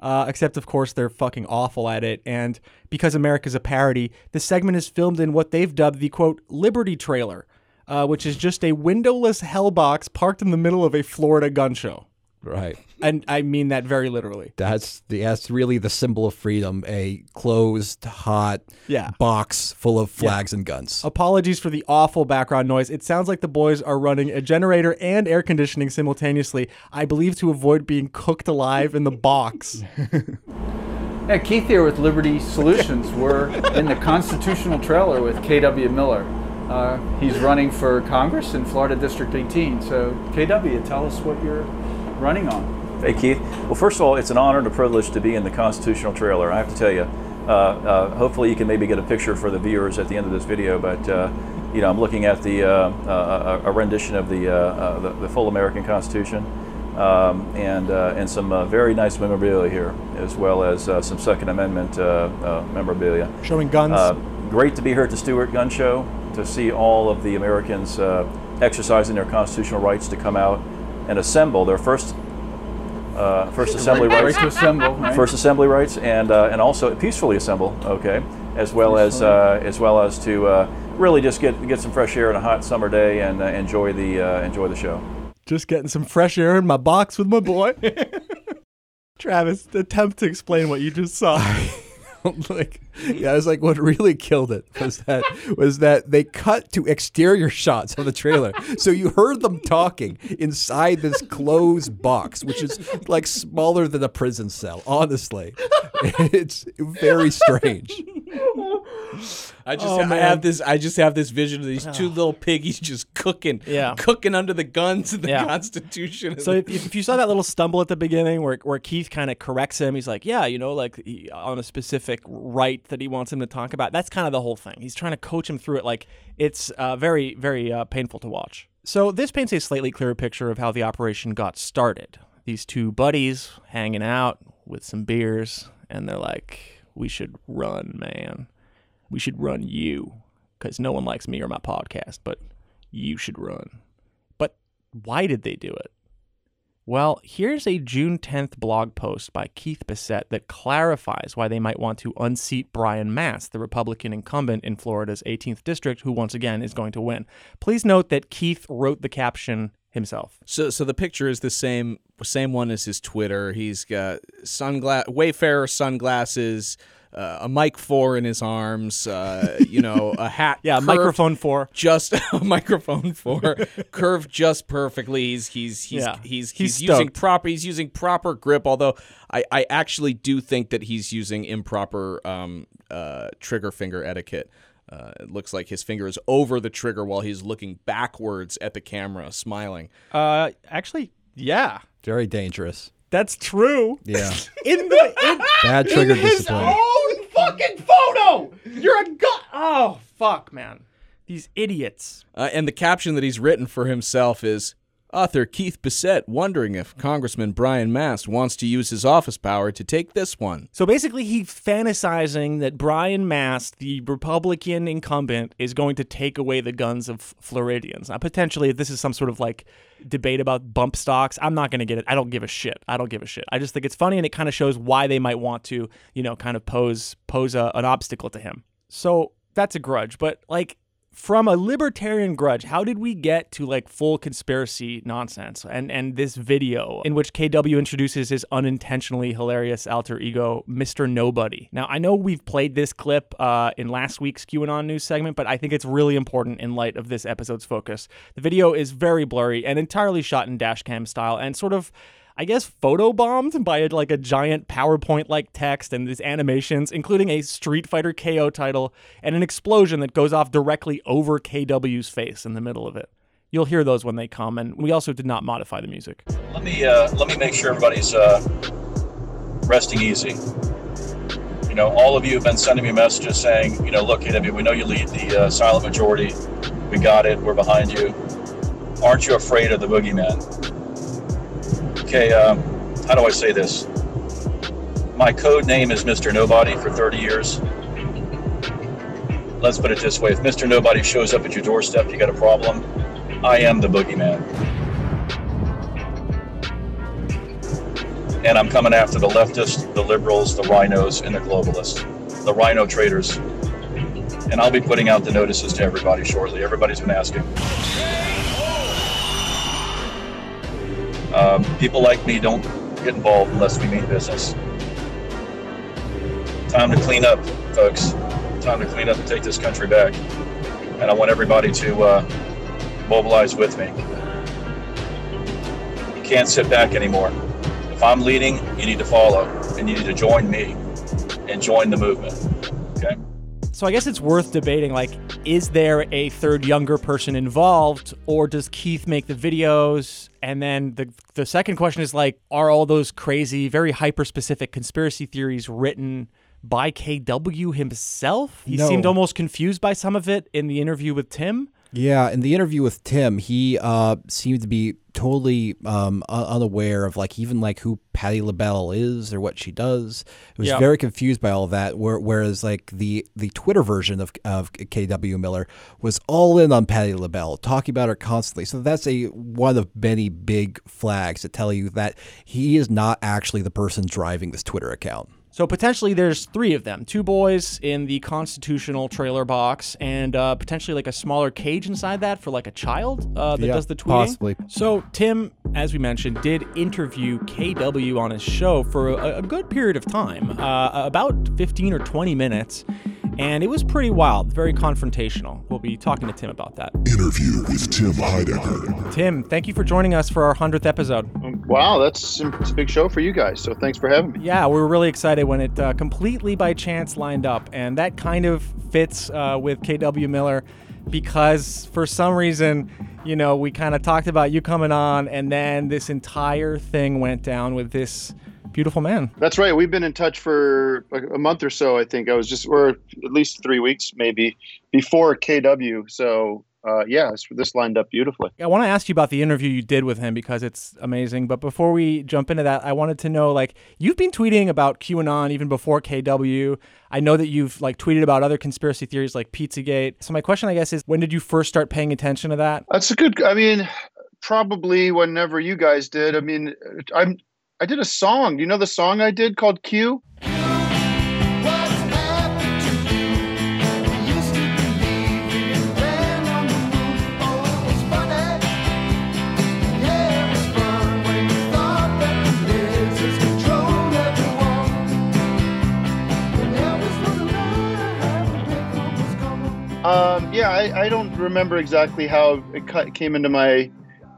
Uh, except, of course, they're fucking awful at it. And because America's a parody, the segment is filmed in what they've dubbed the quote, Liberty trailer, uh, which is just a windowless hellbox parked in the middle of a Florida gun show.
Right.
And I mean that very literally.
That's the that's really the symbol of freedom, a closed, hot
Yeah.
box full of flags and guns.
Apologies for the awful background noise. It sounds like the boys are running a generator and air conditioning simultaneously, I believe to avoid being cooked alive in the box.
Yeah, Keith here with Liberty Solutions. We're in the constitutional trailer with KW Miller. Uh, he's running for Congress in Florida District 18. So, KW, tell us what you're running on.
Hey, Keith. Well, first of all, it's an honor and a privilege to be in the constitutional trailer. I have to tell you. Uh, uh, hopefully, you can maybe get a picture for the viewers at the end of this video. But uh, you know, I'm looking at the uh, uh, a rendition of the, uh, uh, the the full American Constitution, um, and uh, and some uh, very nice memorabilia here, as well as uh, some Second Amendment uh, uh, memorabilia.
Showing guns.
Uh, great to be here at the Stuart Gun Show to see all of the Americans uh, exercising their constitutional rights to come out and assemble their first uh, first assembly
Right
rights,
to assemble, right?
first assembly rights, and uh, and also peacefully assemble. Okay, as well as uh, as well as to uh, really just get get some fresh air on a hot summer day and uh, enjoy the uh, enjoy the show.
Just getting some fresh air in my box with my boy. Travis, attempt to explain what you just saw.
like mm-hmm. yeah, I was like what really killed it was that was that they cut to exterior shots of the trailer. So you heard them talking inside this closed box, which is like smaller than a prison cell, honestly. It's very strange.
I just
Oh,
I have this I just have this vision of these two little piggies just cooking,
Yeah.
cooking under the guns of the
Yeah.
Constitution.
So if, if you saw that little stumble at the beginning where, where Keith kind of corrects him, he's like, yeah, you know, like he, on a specific right that he wants him to talk about. That's kind of the whole thing. He's trying to coach him through it. Like it's uh, very, very uh, painful to watch. So this paints a slightly clearer picture of how the operation got started. These two buddies hanging out with some beers, and they're like, we should run, man. We should run you because no one likes me or my podcast, but you should run. But why did they do it? Well, here's a June 10th blog post by Keith Bissett that clarifies why they might want to unseat Brian Mast, the Republican incumbent in Florida's 18th district, who once again is going to win. Please note that Keith wrote the caption himself.
So, so the picture is the same same one as his Twitter. He's got sunglass Wayfarer sunglasses, uh, a mic four in his arms, uh, you know, a hat.
Yeah,
curved
microphone four.
just a microphone four, curved just perfectly. He's he's he's
Yeah,
he's,
he's
he's, using proper he's using proper grip. Although I I actually do think that he's using improper um uh trigger finger etiquette. Uh, it looks like his finger is over the trigger while he's looking backwards at the camera, smiling.
Uh, actually, yeah,
Very dangerous.
That's true.
Yeah.
In the in,
Bad trigger
in his
discipline.
own fucking photo. You're a god. Oh fuck, man. These idiots.
Uh, and the caption that he's written for himself is author Keith Bissett wondering if Congressman Brian Mast wants to use his office power to take this one.
So basically, he's fantasizing that Brian Mast, the Republican incumbent, is going to take away the guns of Floridians. Now, potentially, this is some sort of like debate about bump stocks. I'm not going to get it. I don't give a shit. I don't give a shit. I just think it's funny, and it kind of shows why they might want to, you know, kind of pose pose a, an obstacle to him. So that's a grudge, but like from a libertarian grudge, how did we get to like full conspiracy nonsense? And and this video in which KW introduces his unintentionally hilarious alter ego, Mr. Nobody. Now I know we've played this clip uh, in last week's QAnon news segment, but I think it's really important in light of this episode's focus. The video is very blurry and entirely shot in dashcam style and sort of I guess photobombed by like a giant PowerPoint like text and these animations, including a Street Fighter KO title and an explosion that goes off directly over KW's face in the middle of it. You'll hear those when they come, and we also did not modify the music.
Let me uh, let me make sure everybody's uh, resting easy. You know, all of you have been sending me messages saying, you know, look, KW, we know you lead the uh, silent majority. We got it. We're behind you. Aren't you afraid of the boogeyman? Okay, um, how do I say this? My code name is Mr. Nobody for 30 years. Let's put it this way: if Mr. Nobody shows up at your doorstep, you got a problem. I am the boogeyman. And I'm coming after the leftists, the liberals, the RINOs, and the globalists, the RINO traders. And I'll be putting out the notices to everybody shortly. Everybody's been asking. Um, people like me don't get involved unless we mean business. Time to clean up, folks. Time to clean up and take this country back. And I want everybody to uh, mobilize with me. You can't sit back anymore. If I'm leading, you need to follow, and you need to join me and join the movement. Okay?
So I guess it's worth debating like is there a third younger person involved or does Keith make the videos? And then the the second question is like are all those crazy very hyper specific conspiracy theories written by KW himself? He
No.
seemed almost confused by some of it in the interview with Tim.
Yeah, in the interview with Tim, he uh, seemed to be totally um, unaware of like even like who Patti LaBelle is or what she does. It was
Yeah.
very confused by all of that. Whereas like the the Twitter version of of KW Miller was all in on Patti LaBelle, talking about her constantly. So that's a one of many big flags to tell you that he is not actually the person driving this Twitter account.
So potentially there's three of them, two boys in the constitutional trailer box, and uh, potentially like a smaller cage inside that for like a child uh, that
Yeah,
does the tweeting.
possibly.
So Tim, as we mentioned, did interview KW on his show for a, a good period of time, uh, about 15 or 20 minutes, and it was pretty wild, very confrontational. We'll be talking to Tim about that.
Interview with Tim Heidecker.
Tim, thank you for joining us for our 100th episode.
Wow, that's a big show for you guys. So thanks for having me.
Yeah, we were really excited when it uh, completely by chance lined up, and that kind of fits uh, with KW Miller because for some reason, you know, we kind of talked about you coming on, and then this entire thing went down with this beautiful man.
That's right. We've been in touch for like a month or so. I think I was just, or at least three weeks maybe before KW. So uh, yeah, this, this lined up beautifully.
I want to ask you about the interview you did with him because it's amazing. But before we jump into that, I wanted to know like you've been tweeting about QAnon even before KW. I know that you've like tweeted about other conspiracy theories like Pizzagate. So my question, I guess, is when did you first start paying attention to that?
That's a good. I mean, probably whenever you guys did. I mean, I'm. I did a song. You know the song I did called Q? Um, yeah, I, I don't remember exactly how it ca- came into my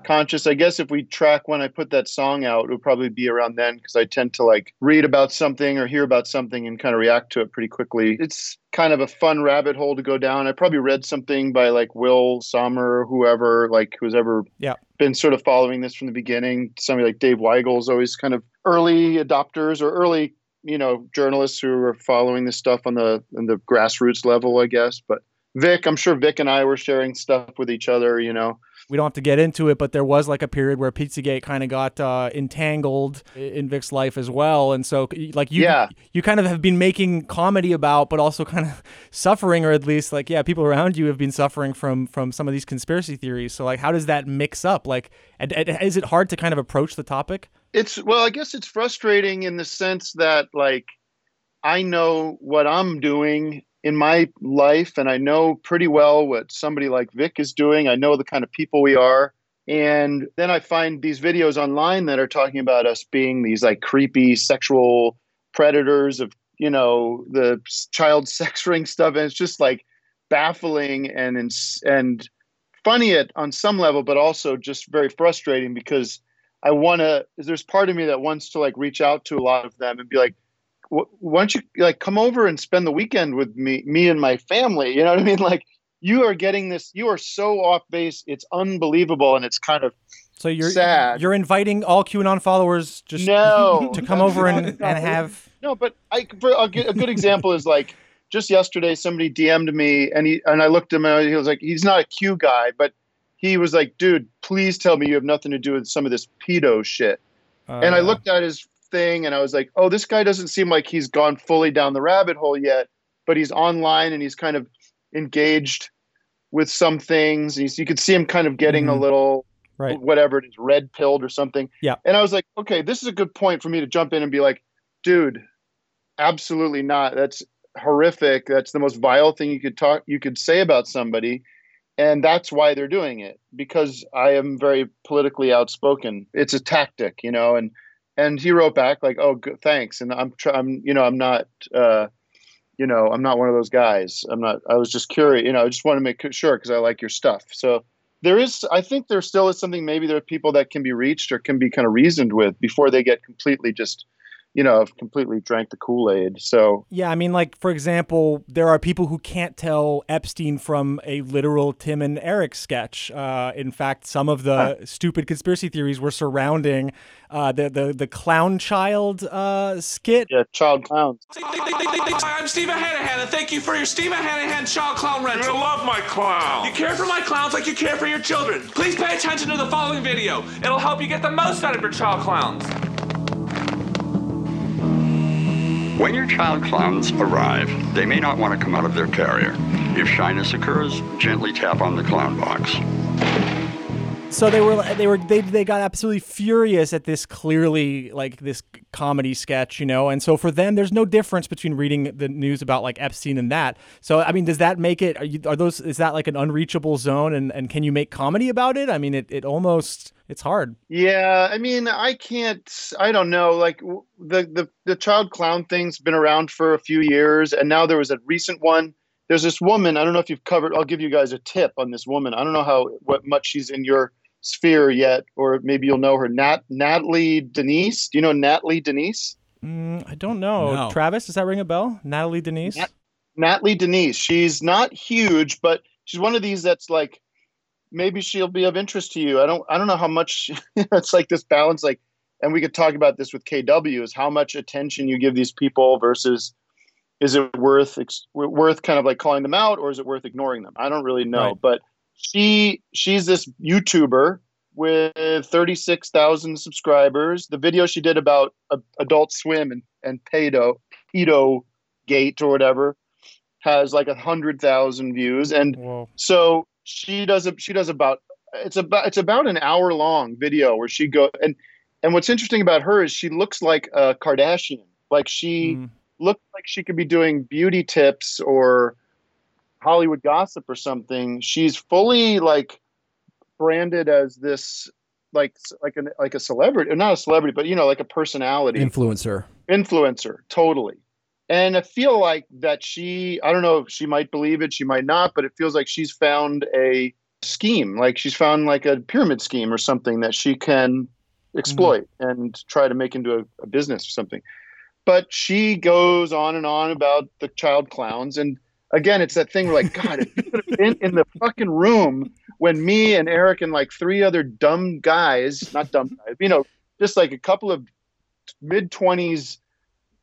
conscious. I guess if we track when I put that song out, it would probably be around then because I tend to like read about something or hear about something and kind of react to it pretty quickly. It's kind of a fun rabbit hole to go down. I probably read something by like Will Sommer or whoever, like who's ever
Yeah.
been sort of following this from the beginning. Somebody like Dave Weigel is always kind of early adopters or early, you know, journalists who are following this stuff on the on the grassroots level, I guess. But Vic, I'm sure Vic and I were sharing stuff with each other, you know.
We don't have to get into it, but there was like a period where Pizzagate kind of got uh, entangled in Vic's life as well, and so like you,
Yeah.
you kind of have been making comedy about, but also kind of suffering, or at least like yeah, people around you have been suffering from from some of these conspiracy theories. So like, how does that mix up? Like, is it hard to kind of approach the topic?
It's well, I guess it's frustrating in the sense that like I know what I'm doing in my life and I know pretty well what somebody like Vic is doing. I know the kind of people we are. And then I find these videos online that are talking about us being these like creepy sexual predators of, you know, the child sex ring stuff. And it's just like baffling and and funny at on some level, but also just very frustrating because I want to. There's part of me that wants to like reach out to a lot of them and be like, "Wh- "Why don't you like come over and spend the weekend with me, me and my family?" You know what I mean? Like, you are getting this. You are so off base. It's unbelievable, and it's kind of
So you're
sad.
you're inviting all QAnon followers just
No,
to come over and, and have
No, but I for a good, a good example is like just yesterday somebody DM'd me and he and I looked at him and he was like he's not a Q guy, but he was like, dude, please tell me you have nothing to do with some of this pedo shit. and I
Uh,
looked at his thing and I was like, oh, this guy doesn't seem like he's gone fully down the rabbit hole yet, but he's online and he's kind of engaged with some things. He's, you could see him kind of getting a
Mhm.
little
Right.
whatever it is, red pilled or something.
Yeah.
And I was like, okay, this is a good point for me to jump in and be like, dude, absolutely not. That's horrific. That's the most vile thing you could talk you could say about somebody. And that's why they're doing it because I am very politically outspoken. It's a tactic, you know. And and he wrote back like, "Oh, good, thanks." And I'm try- I'm you know I'm not uh, you know I'm not one of those guys. I'm not. I was just curious, you know. I just want to make sure because I like your stuff. So there is i think there still is something maybe there are people that can be reached or can be kind of reasoned with before they get completely just you know have completely drank the kool-aid so
Yeah, I mean, like for example, there are people who can't tell Epstein from a literal Tim and Eric sketch. Uh, in fact, some of the stupid conspiracy theories were surrounding uh, the the the clown child uh, skit.
Yeah, child clowns.
I'm Steve Hanahan, and thank you for your Steve Hanahan child clown rental. I love my clown. You care for my clowns like you care for your children. Please pay attention to the following video. It'll help you get the most out of your child clowns.
When your child clowns arrive, they may not want to come out of their carrier. If shyness occurs, gently tap on the clown box.
So they were they were they they got absolutely furious at this clearly like this comedy sketch, you know. And so for them, there's no difference between reading the news about like Epstein and that. So I mean, does that make it? Are, you, are those is that like an unreachable zone? And and can you make comedy about it? I mean, it it almost it's hard.
yeah i mean i can't i don't know like the the, the child clown thing's been around for a few years and now there was a recent one there's this woman i don't know if you've covered i'll give you guys a tip on this woman i don't know how what much she's in your sphere yet or maybe you'll know her nat natalie denise do you know natalie denise
Mm, I don't know.
No.
Travis, does that ring a bell? Natalie Denise.
Natalie Denise. She's not huge, but she's one of these that's like maybe she'll be of interest to you. I don't I don't know how much it's like this balance like and we could talk about this with KW is how much attention you give these people versus is it worth ex- worth kind of like calling them out or is it worth ignoring them? I don't really know,
Right.
but she she's this YouTuber with 36,000 subscribers. The video she did about uh, Adult Swim and and pedo pedo gate or whatever has like a hundred thousand views, and so she does a she does about it's about it's about an hour long video where she go and and what's interesting about her is she looks like a Kardashian, like she looks like she could be doing beauty tips or Hollywood gossip or something. She's fully like branded as this like like an like a celebrity, not a celebrity, but you know, like a personality
Influencer.
influencer totally and i feel like that she i don't know if she might believe it she might not but it feels like she's found a scheme like she's found like a pyramid scheme or something that she can mm-hmm. exploit and try to make into a, a business or something but she goes on and on about the child clowns and again it's that thing where like god if you could have been in the fucking room when me and eric and like three other dumb guys not dumb guys you know just like a couple of mid 20s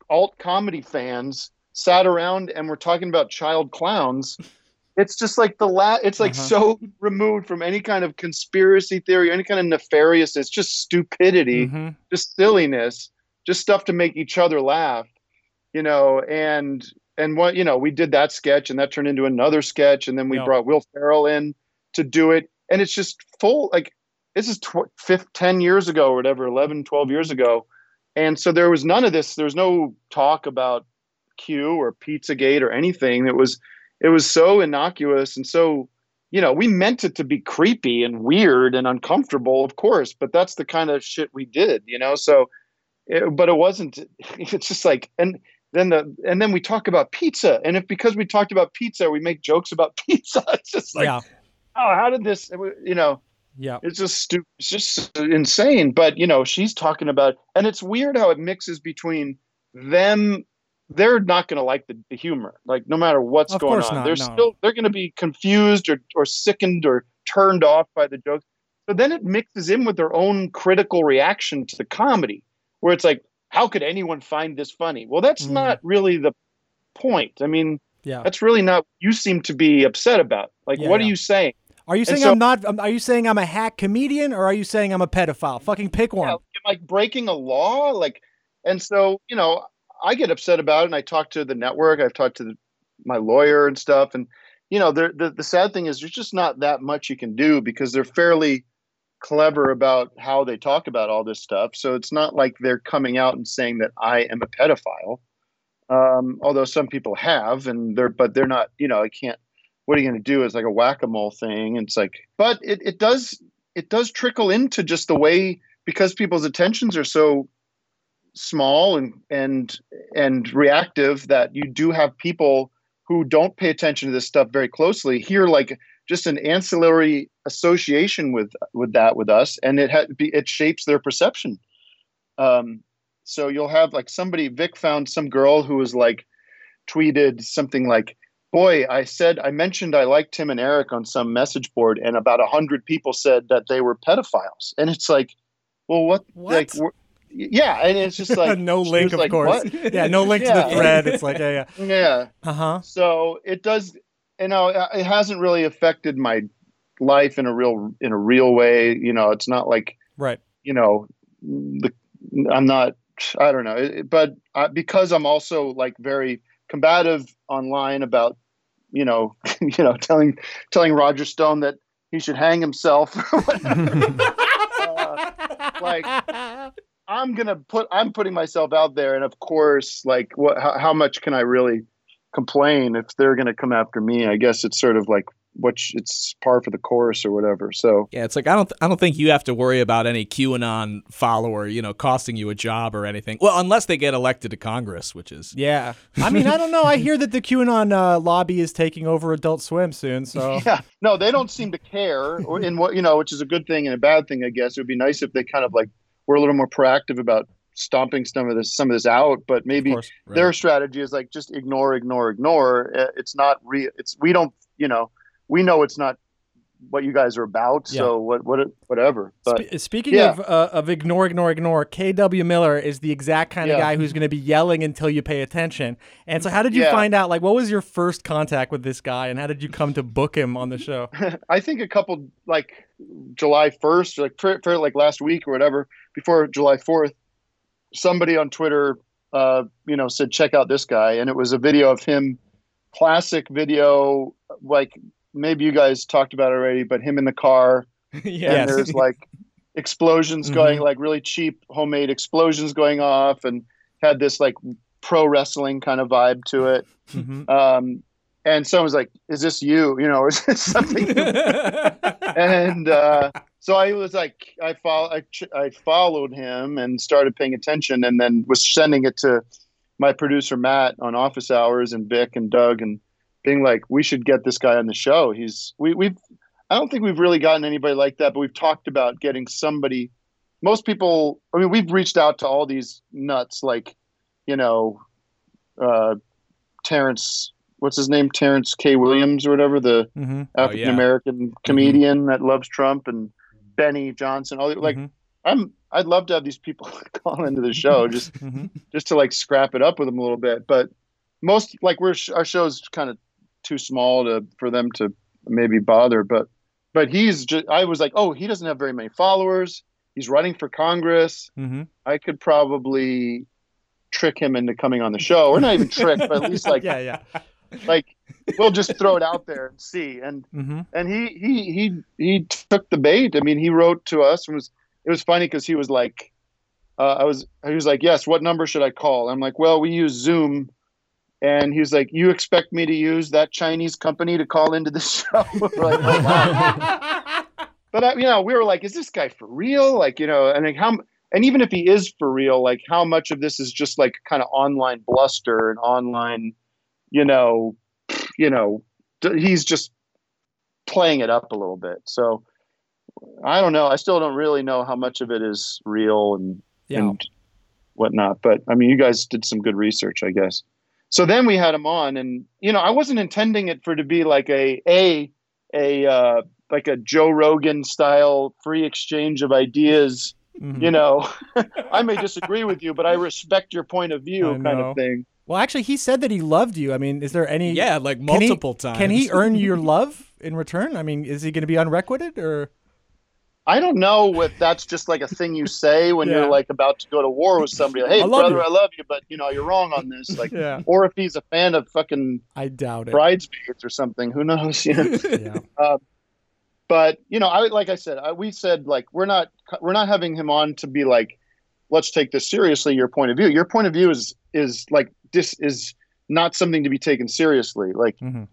alt comedy fans sat around and were talking about child clowns it's just like the la it's like
Uh-huh.
so removed from any kind of conspiracy theory any kind of nefarious it's just stupidity
Mhm.
just silliness just stuff to make each other laugh you know and and what you know we did that sketch and that turned into another sketch. And then we
Yeah.
brought will ferrell in to do it. And it's just full like this is tw- fifth, 10 years ago or whatever 11 12 years ago. And so there was none of this. There's no talk about q or pizzagate or anything. It was it was so innocuous and so you know we meant it to be creepy and weird and uncomfortable of course but that's the kind of shit we did you know? So it, but it wasn't it's just like and then the and then we talk about pizza and if because we talked about pizza we make jokes about pizza it's just like
yeah.
oh how did this eh, you know
Yeah.
it's just stupid it's just insane but you know she's talking about and it's weird how it mixes between them they're not going to like the, the humor. Like no matter what's
Of
going
course
on,
not,
they're
no.
still they're going to be confused or or sickened or turned off by the jokes. So then it mixes in with their own critical reaction to the comedy, where it's like, how could anyone find this funny? Well, that's not really the point. I mean,
Yeah.
that's really not what you seem to be upset about. Like,
Yeah,
what are you saying?
Are you saying
so-
I'm not? um, Are you saying I'm a hack comedian, or are you saying I'm a pedophile? Fucking pick one.
am I breaking a law? Like, and so you know, I get upset about it, and I talk to the network. I've talked to the, my lawyer and stuff, and you know, the the sad thing is there's just not that much you can do because they're fairly clever about how they talk about all this stuff. So it's not like they're coming out and saying that I am a pedophile. Um, although some people have, and they're but they're not. You know, I can't. What are you going to do? It's like a whack a mole thing. It's like, but it it does it does trickle into just the way because people's attentions are so small and and and reactive that you do have people who don't pay attention to this stuff very closely hear like just an ancillary association with with that with us and it ha- be, it shapes their perception um so you'll have like somebody vic found some girl who was like tweeted something like boy i said i mentioned i liked tim and eric on some message board and about a hundred people said that they were pedophiles and it's like well what, like yeah and it's just like
no link, of
like,
course.
"What?"
Yeah, no link to the thread. It's like, yeah, yeah.
yeah
Uh huh.
so it does you know it hasn't really affected my life in a real in a real way you know it's not like
Right.
you know the i'm not i don't know but uh, because i'm also like very combative online about you know you know telling telling roger stone that he should hang himself or whatever uh, like i'm gonna put i'm putting myself out there and of course like what how, how much can i really complain if they're gonna come after me i guess it's sort of like what sh- it's par for the course or whatever so
Yeah, it's like I don't I don't think you have to worry about any QAnon follower, you know, costing you a job or anything. Well, unless they get elected to Congress, which is
Yeah. I mean, I don't know. I hear that the QAnon uh, lobby is taking over Adult Swim soon. So
yeah no they don't seem to care or in what you know which is a good thing and a bad thing i guess it would be nice if they kind of like were a little more proactive about stomping some of this some of this out but maybe their strategy is like just ignore ignore ignore Uh, it's not real it's we don't you know we know it's not what you guys are about so what what whatever but
Spe- speaking
yeah.
of uh, of ignore, ignore, ignore, KW Miller is the exact kind of guy who's going to be yelling until you pay attention. And so, how did you
Yeah.
find out? Like, what was your first contact with this guy, and how did you come to book him on the show?
I think a couple like July 1st, like for, for like last week or whatever, before July 4th, somebody on Twitter, uh, you know, said, check out this guy. And it was a video of him, classic video, like maybe you guys talked about it already, but him in the car.
Yes.
And there's like explosions going, like really cheap homemade explosions going off and had this like pro wrestling kind of vibe to it.
Mhm.
Um, and someone was like, "Is this you? You know, is this something?" and uh, so I was like, I follow, I, ch- I followed him and started paying attention, and then was sending it to my producer Matt on office hours and Vic and Doug, and being like, "We should get this guy on the show." He's we we've I don't think we've really gotten anybody like that, but we've talked about getting somebody. Most people, I mean, we've reached out to all these nuts, like, you know, uh, Terrence, what's his name? Terrence K. Williams or whatever, the
Mhm.
Oh,
African American mm-hmm. comedian that loves Trump and mm-hmm. Benny Johnson. All like, mm-hmm. I'm, I'd love to have these people call into the show just, just to like scrap it up with them a little bit. But most like we're our show's kind of too small to for them to maybe bother. But but he's just, I was like, oh, he doesn't have very many followers. He's running for Congress.
Mhm.
I could probably trick him into coming on the show, or not even trick, but at least like
yeah, yeah.
like we'll just throw it out there and see. And
Mhm.
and he he he he took the bait. I mean, he wrote to us and was it was funny because he was like, uh, I was he was like, yes, what number should I call? I'm like, well, we use Zoom. And he was like, "You expect me to use that Chinese company to call into the show?" We're like, "Oh, wow." but uh, you know, we were like, "Is this guy for real?" Like, you know, and like how, and even if he is for real, like how much of this is just like kind of online bluster and online, you know, you know, he's just playing it up a little bit. So I don't know. I still don't really know how much of it is real and
Yeah.
and whatnot. But I mean, you guys did some good research, I guess. So then we had him on, and you know, I wasn't intending it for to be like a a a uh, like a Joe Rogan style free exchange of ideas.
Mm-hmm.
You know, I may disagree with you, but I respect your point of view,
I
kind
know.
of thing.
Well, actually, he said that he loved you. I mean, is there any?
Yeah, like
can he-
multiple
Can he earn your love in return? I mean, is he going to be unrequited or?
I don't know if that's just like a thing you say when
Yeah.
you're like about to go to war with somebody. Like, hey,
I
brother,
you.
I love you, but you know you're wrong on this. Like,
Yeah.
or if he's a fan of fucking
I doubt it.
bridesmaids or something. Who knows? You know?
Yeah.
Um, but you know, I like I said, I, we said like we're not we're not having him on to be like, let's take this seriously. Your point of view, your point of view is is like this is not something to be taken seriously. Like
Mhm.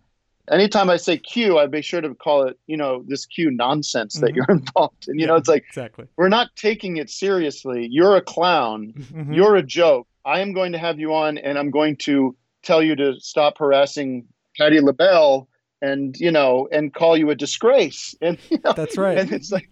Anytime I say Q, I be sure to call it you know this Q nonsense that
Mhm.
you're involved in. You know, it's like
exactly.
we're not taking it seriously. You're a clown.
Mhm.
You're a joke. I am going to have you on, and I'm going to tell you to stop harassing Patti LaBelle, and you know, and call you a disgrace. And you know,
That's right.
And it's like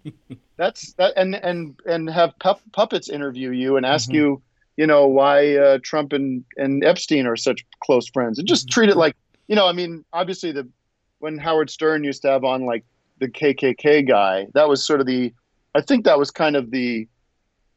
that's that, and and and have pup, puppets interview you and ask
Mhm.
you, you know, why uh, Trump and and Epstein are such close friends, and just treat it like, you know, I mean, obviously the when Howard Stern used to have on like the KKK guy, that was sort of the, I think that was kind of the,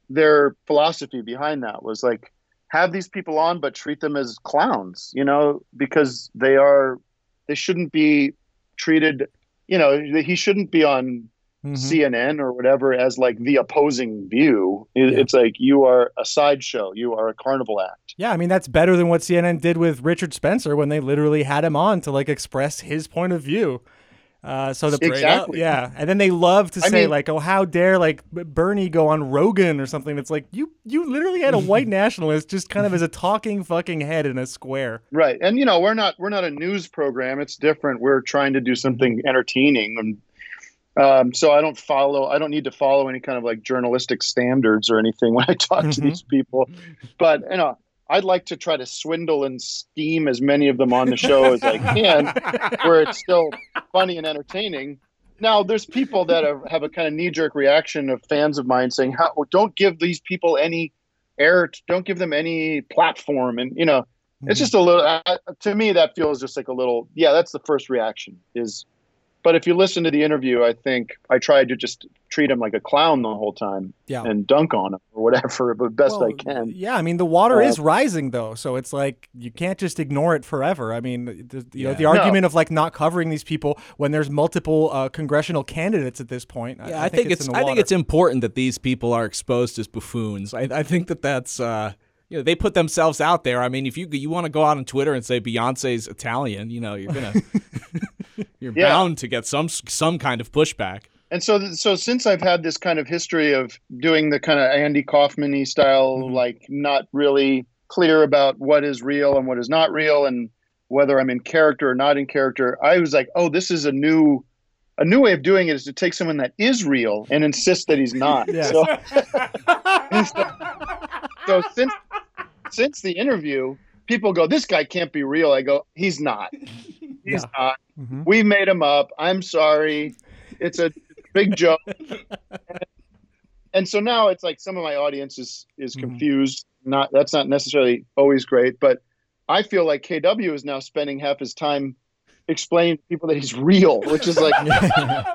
their philosophy behind that was like have these people on but treat them as clowns you know because they are they shouldn't be treated you know he shouldn't be on
Mhm.
cnn or whatever as like the opposing view It- it's like you are a sideshow you are a carnival act
Yeah, I mean that's better than what CNN did with Richard Spencer when they literally had him on to like express his point of view. Uh, so the.
Exactly.
yeah, and then they love to
I
say
mean-
like, "Oh, how dare like Bernie go on Rogan or something?" It's like you you literally had a white nationalist just kind of as a talking fucking head in a square.
right and you know we're not we're not a news program it's different we're trying to do something entertaining and um, so i don't follow i don't need to follow any kind of like journalistic standards or anything when i talk to
Mhm.
these people. But you know i'd like to try to swindle and scheme as many of them on the show as i can where it's still funny and entertaining. Now there's people that are, have a kind of knee-jerk reaction of fans of mine saying How, don't give these people any air don't give them any platform and you know it's just a little uh, to me that feels just like a little yeah that's the first reaction is but if you listen to the interview i think i tried to just treat him like a clown the whole time
Yeah.
and dunk on him or whatever but best i can
Yeah, I mean the water
Uh,
is rising though, so it's like you can't just ignore it forever. I mean, the, you know, the argument of like not covering these people when there's multiple uh, congressional candidates at this point.
Yeah, I, think, it's,
in the
I think it's important that these people are exposed as buffoons. I, I think that that's uh, you know they put themselves out there. I mean, if you you want to go out on Twitter and say Beyonce's Italian, you know you're gonna you're
Yeah.
bound to get some some kind of pushback.
and so so since i've had this kind of history of doing the kind of andy kaufman style mm-hmm. like not really clear about what is real and what is not real and whether i'm in character or not in character i was like oh this is a new a new way of doing it is to take someone that is real and insist that he's not
Yes.
so, so since since the interview people go this guy can't be real i go he's not he's
Yeah.
not
Mhm.
we made him up i'm sorry it's a big joke and so now it's like some of my audience is is
Mm-hmm.
confused not that's not necessarily always great but i feel like kw is now spending half his time explaining to people that he's real which is like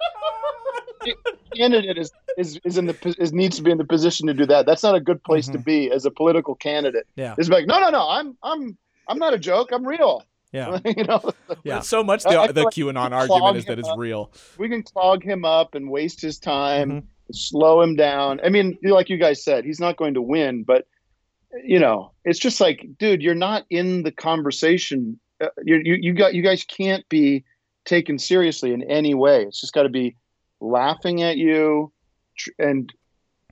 candidate is, is is in the pos- is needs to be in the position to do that that's not a good place to be as a political candidate
Mm-hmm. Yeah.
it's like no no no i'm i'm i'm not a joke i'm real
Yeah.
you know
Yeah.
So much the,
I
the
like
QAnon
we
argument is that it's
up.
real.
we can clog him up and waste his time
Mm-hmm.
slow him down i mean like you guys said he's not going to win but you know it's just like dude you're not in the conversation uh, you, you you got you guys can't be taken seriously in any way. It's just got to be laughing at you tr- and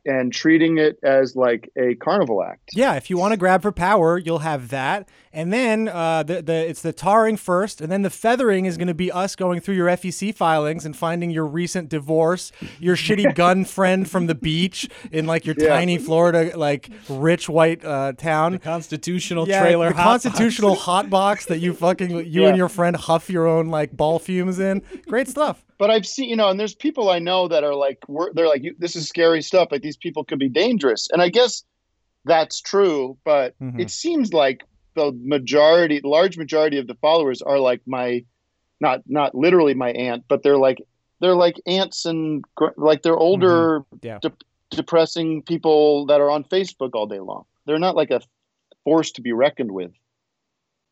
and treating it as like a carnival act
Yeah, if you want to grab for power, you'll have that, and then uh, the the it's the tarring first, and then the feathering is going to be us going through your FEC filings and finding your recent divorce, your shitty gun friend from the beach in like your
Yeah.
tiny Florida like rich white uh, town,
Constitutional
yeah,
trailer.
the
hot box.
constitutional hot box that you fucking you
Yeah.
and your friend huff your own like ball fumes in. Great stuff.
But I've seen, you know, and there's people I know that are like, we're, they're like, you, this is scary stuff. Like these people could be dangerous, and I guess that's true. But
Mhm.
it seems like the majority, large majority of the followers are like my, not not literally my aunt, but they're like they're like aunts and like they're older,
Yeah.
de- depressing people that are on Facebook all day long. They're not like a force to be reckoned with.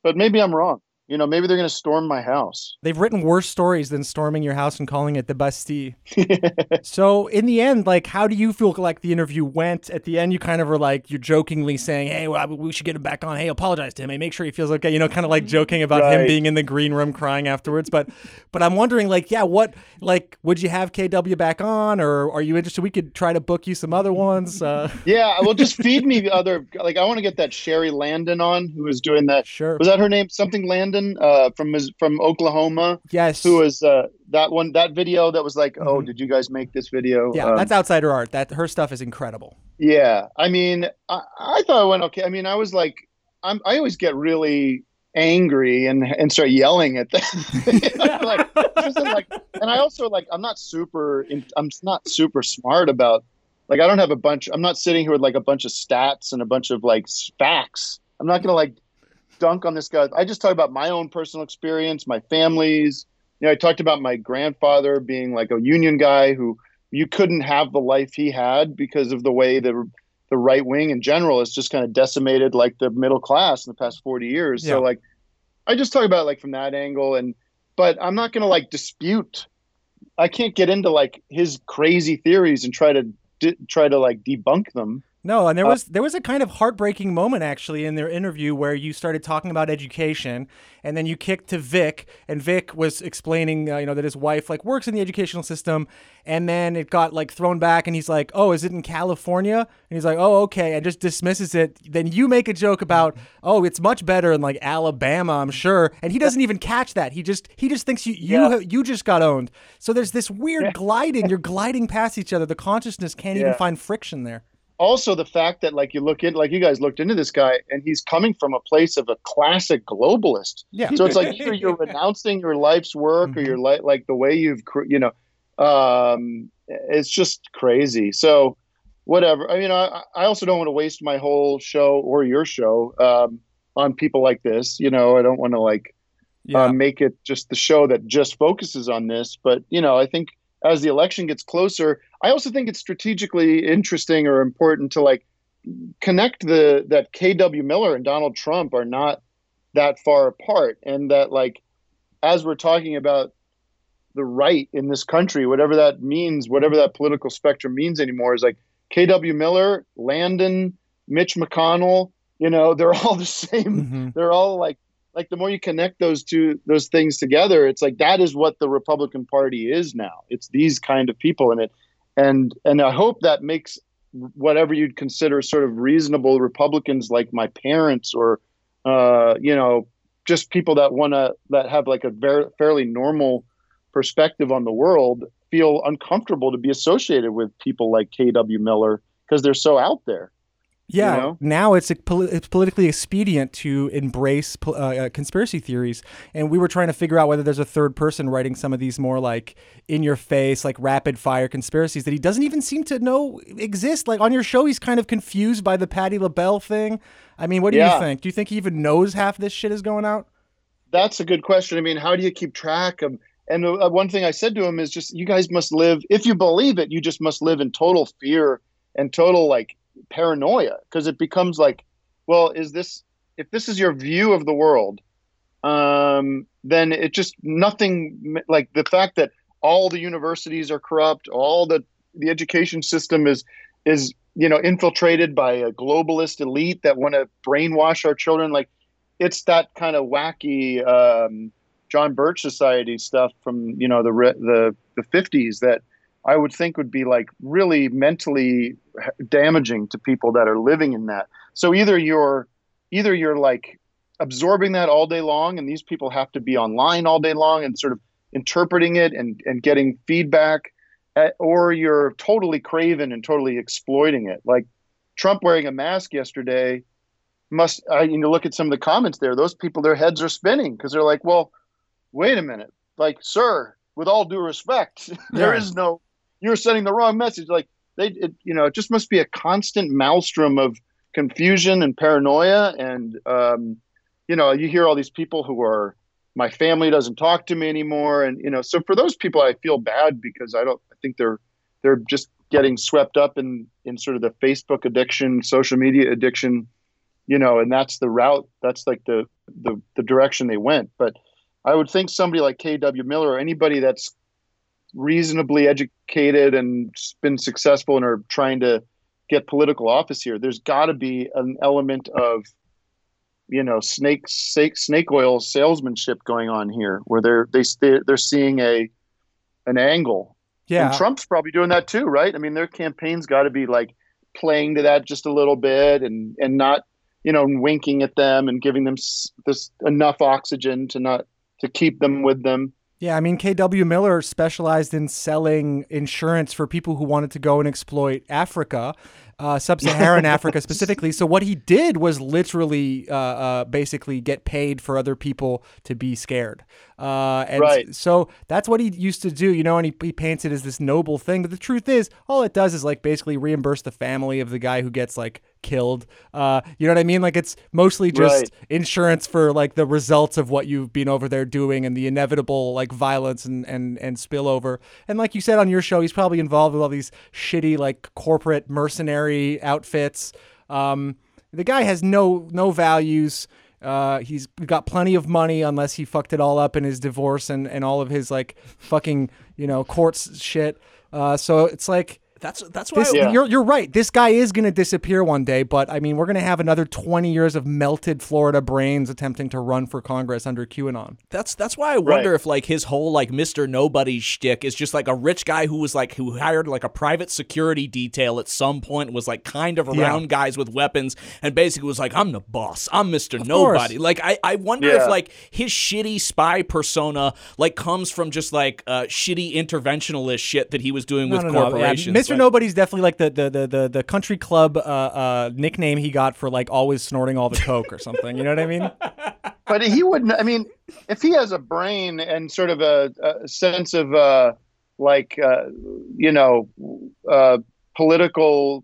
But maybe I'm wrong. You know, maybe they're going to storm my house.
They've written worse stories than storming your house and calling it the Bastille. so, in the end, like, how do you feel like the interview went? At the end, you kind of were like, you're jokingly saying, "Hey, well, we should get him back on. Hey, apologize to him. Hey, make sure he feels okay." You know, kind of like joking about him being in the green room crying afterwards. But, but I'm wondering, like, yeah, what, like, would you have KW back on, or are you interested? We could try to book you some other ones. Uh,
Yeah, well, just feed me the other. Like, I want to get that Sherry Landon on, who was doing that.
Sure.
Was that her name? Something Landon, uh, from Mis- from Oklahoma.
Yes.
Who was uh, that one? That video that was like, oh, did you guys make this video?
yeah,
Um,
that's outsider art. That her stuff is incredible.
Yeah, I mean, I, I thought it went okay. I mean, I was like, I'm, I always get really angry and and start yelling at them. like, like, and I also like, I'm not super, I'm not super smart about, like, I don't have a bunch. I'm not sitting here with like a bunch of stats and a bunch of like facts. I'm not gonna like dunk on this guy. I just talk about my own personal experience, my family's. You know, I talked about my grandfather being like a union guy who you couldn't have the life he had because of the way the the right wing in general has just kind of decimated like the middle class in the past 40 years.
Yeah.
So like I just talk about it, like from that angle and but I'm not going to like dispute I can't get into like his crazy theories and try to di- try to like debunk them.
No, and there
Uh,
was there was a kind of heartbreaking moment actually in their interview where you started talking about education, and then you kicked to Vic, and Vic was explaining, uh, you know, that his wife like works in the educational system, and then it got like thrown back, and he's like, "Oh, is it in California?" And he's like, "Oh, okay," and just dismisses it. Then you make a joke about, "Oh, it's much better in like Alabama, I'm sure," and he doesn't even catch that. He just he just thinks you you
Yeah.
you just got owned. So there's this weird gliding. You're gliding past each other. The consciousness can't even find friction there.
Also the fact that like you look in like you guys looked into this guy and he's coming from a place of a classic globalist
Yeah.
so it's like either you're renouncing your life's work or your life like the way you've cr- you know um it's just crazy so whatever i mean i i also don't want to waste my whole show or your show um on people like this you know i don't want to like
Yeah.
uh, make it just the show that just focuses on this. But you know, I think as the election gets closer, I also think it's strategically interesting or important to like connect the that KW Miller and Donald Trump are not that far apart, and that like as we're talking about the right in this country, whatever that means, whatever that political spectrum means anymore, is like KW Miller, Landon, Mitch McConnell. You know, they're all the same. Mm-hmm. They're all like like the more you connect those two those things together it's like that is what the republican party is now. It's these kind of people in it. And and i hope that makes whatever you'd consider sort of reasonable republicans like my parents or uh you know just people that want to that have like a very fairly normal perspective on the world feel uncomfortable to be associated with people like kw miller because they're so out there
Yeah,
you know?
now it's a poli- it's politically expedient to embrace pol- uh, uh, conspiracy theories, and we were trying to figure out whether there's a third person writing some of these more like in your face, like rapid fire conspiracies that he doesn't even seem to know exist. Like on your show, he's kind of confused by the Patti LaBelle thing. I mean, what do
Yeah.
you think? Do you think he even knows half this shit is going out?
That's a good question. I mean, how do you keep track of? And uh, one thing I said to him is just, you guys must live, if you believe it, you just must live in total fear and total like paranoia because it becomes like, well, is this, if this is your view of the world, um, then it just nothing like the fact that all the universities are corrupt, all the, the education system is, is, you know, infiltrated by a globalist elite that want to brainwash our children. Like, it's that kind of wacky um, John Birch Society stuff from you know the the the fifties that I would think would be like really mentally damaging to people that are living in that. So either you're either you're like absorbing that all day long, and these people have to be online all day long and sort of interpreting it and and getting feedback, uh, or you're totally craven and totally exploiting it. Like Trump wearing a mask yesterday must I you know look at some of the comments there those people their heads are spinning because they're like well wait a minute like sir with all due respect there
Yeah.
is no you're sending the wrong message like they it, you know it just must be a constant maelstrom of confusion and paranoia and um you know, you hear all these people who are my family doesn't talk to me anymore, and you know, so for those people, I feel bad because I don't. I think they're they're just getting swept up in in sort of the Facebook addiction, social media addiction, you know, and that's the route. That's like the the the direction they went. But I would think somebody like K.W. Miller or anybody that's reasonably educated and been successful and are trying to get political office here, there's got to be an element of you know snake snake snake oil salesmanship going on here, where they're they they're seeing a an angle.
Yeah,
and Trump's probably doing that too, right? I mean, their campaign's got to be like playing to that just a little bit and and not you know winking at them and giving them this enough oxygen to not to keep them with them.
Yeah, I mean, KW Miller specialized in selling insurance for people who wanted to go and exploit Africa, uh, sub Saharan Africa specifically. So, what he did was literally uh, uh, basically get paid for other people to be scared. Uh, and
right.
so that's what he used to do, you know, and he, he paints it as this noble thing. But the truth is, all it does is like basically reimburse the family of the guy who gets like killed. Uh, you know what I mean? Like it's mostly just
Right.
insurance for like the results of what you've been over there doing and the inevitable like violence and, and, and spillover. And like you said on your show, he's probably involved with all these shitty like corporate mercenary outfits. Um, the guy has no no values. Uh, he's got plenty of money unless he fucked it all up in his divorce and, and all of his like fucking you know courts shit. Uh, so it's like
That's that's why
this,
I-
you're you're right. This guy is going to disappear one day, but I mean, we're going to have another 20 years of melted Florida brains attempting to run for Congress under QAnon.
That's that's why I wonder if like his whole like Mr. Nobody shtick is just like a rich guy who was like who hired like a private security detail at some point point was like kind of
Yeah.
around guys with weapons and basically was like I'm the boss I'm Mr.
course.
Nobody like I I wonder
Yeah.
if like his shitty spy persona like comes from just like uh shitty interventionalist shit that he was doing with
no, no, no. Yeah,
corporations.
Mr. Nobody's definitely like the the the the, the country club uh, uh, nickname he got for like always snorting all the coke or something. You know what I mean?
but he wouldn't i mean if he has a brain and sort of a, a sense of uh like uh you know uh political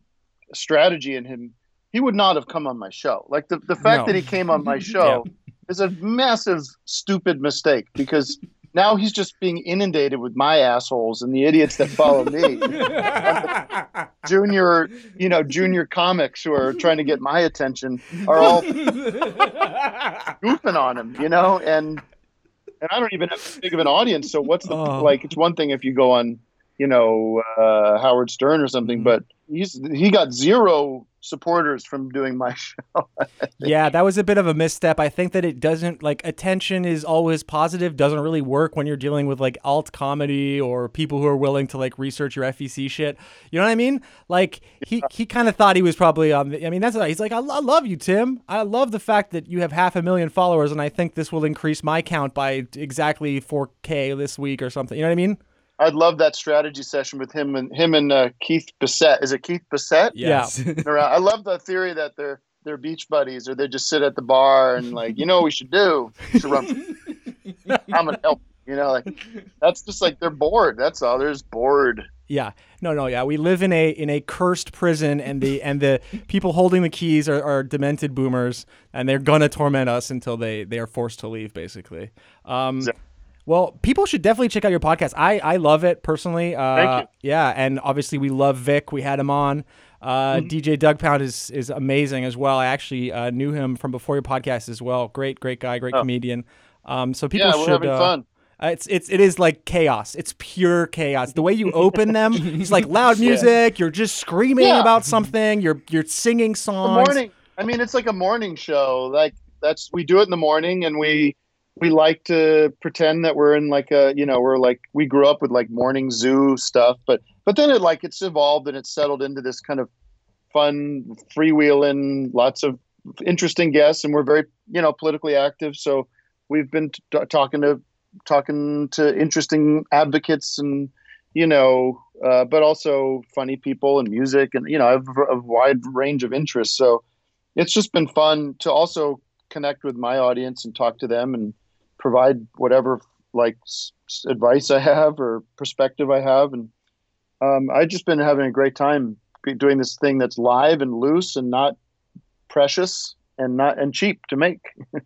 strategy in him he would not have come on my show like the, the fact
No.
that he came on my show is a massive stupid mistake because now he's just being inundated with my assholes and the idiots that follow me junior you know junior comics who are trying to get my attention are all goofing on him, you know, and and I don't even have big of an audience. So what's the
Oh.
like? It's one thing if you go on, you know, uh, Howard Stern or
Mm-hmm.
something, but he's he got zero supporters from doing my show.
yeah, that was a bit of a misstep. I think that it doesn't like attention is always positive, doesn't really work when you're dealing with like alt comedy or people who are willing to like research your FEC shit. You know what I mean? Like he he kind of thought he was probably on the I mean, that's what he's like I, I love you, Tim. I love the fact that you have half a million followers and I think this will increase my count by exactly 4k this week or something. You know what I mean?
I'd love that strategy session with him and him and uh, Keith Bissett. Is it Keith Bissett?
Yes.
Around- I love the theory that they're they're beach buddies or they just sit at the bar and like, you know what we should do? We should run. I'm gonna help. You know, like that's just like they're bored. That's all. They're just bored.
Yeah. No, no, yeah. We live in a in a cursed prison and the and the people holding the keys are, are demented boomers and they're gonna torment us until they, they are forced to leave, basically. Um well, people should definitely check out your podcast. I, I love it personally. Uh,
Thank you.
Yeah, and obviously we love Vic. We had him on. Uh,
Mm-hmm.
DJ Doug Pound is is amazing as well. I actually uh, knew him from before your podcast as well. Great, great guy, great comedian. Um, so people
Oh. Yeah, we're
should.
having
uh,
fun.
uh, It's it's it is like chaos. It's pure chaos. The way you open them, it's like loud music. You're just screaming
Yeah.
about something. You're you're singing
the
songs.
morning. I mean, it's like a morning show. Like that's we do it in the morning, and we we like to pretend that we're in like a you know we're like we grew up with like morning zoo stuff, but but then it like it's evolved and it's settled into this kind of fun freewheeling, lots of interesting guests, and we're very you know politically active. So we've been t- talking to talking to interesting advocates and you know, uh, but also funny people and music, and you know, I have a a wide range of interests. So it's just been fun to also connect with my audience and talk to them and provide whatever like s- s- advice I have or perspective I have, and um, I've just been having a great time doing this thing that's live and loose and not precious, and not and cheap to make.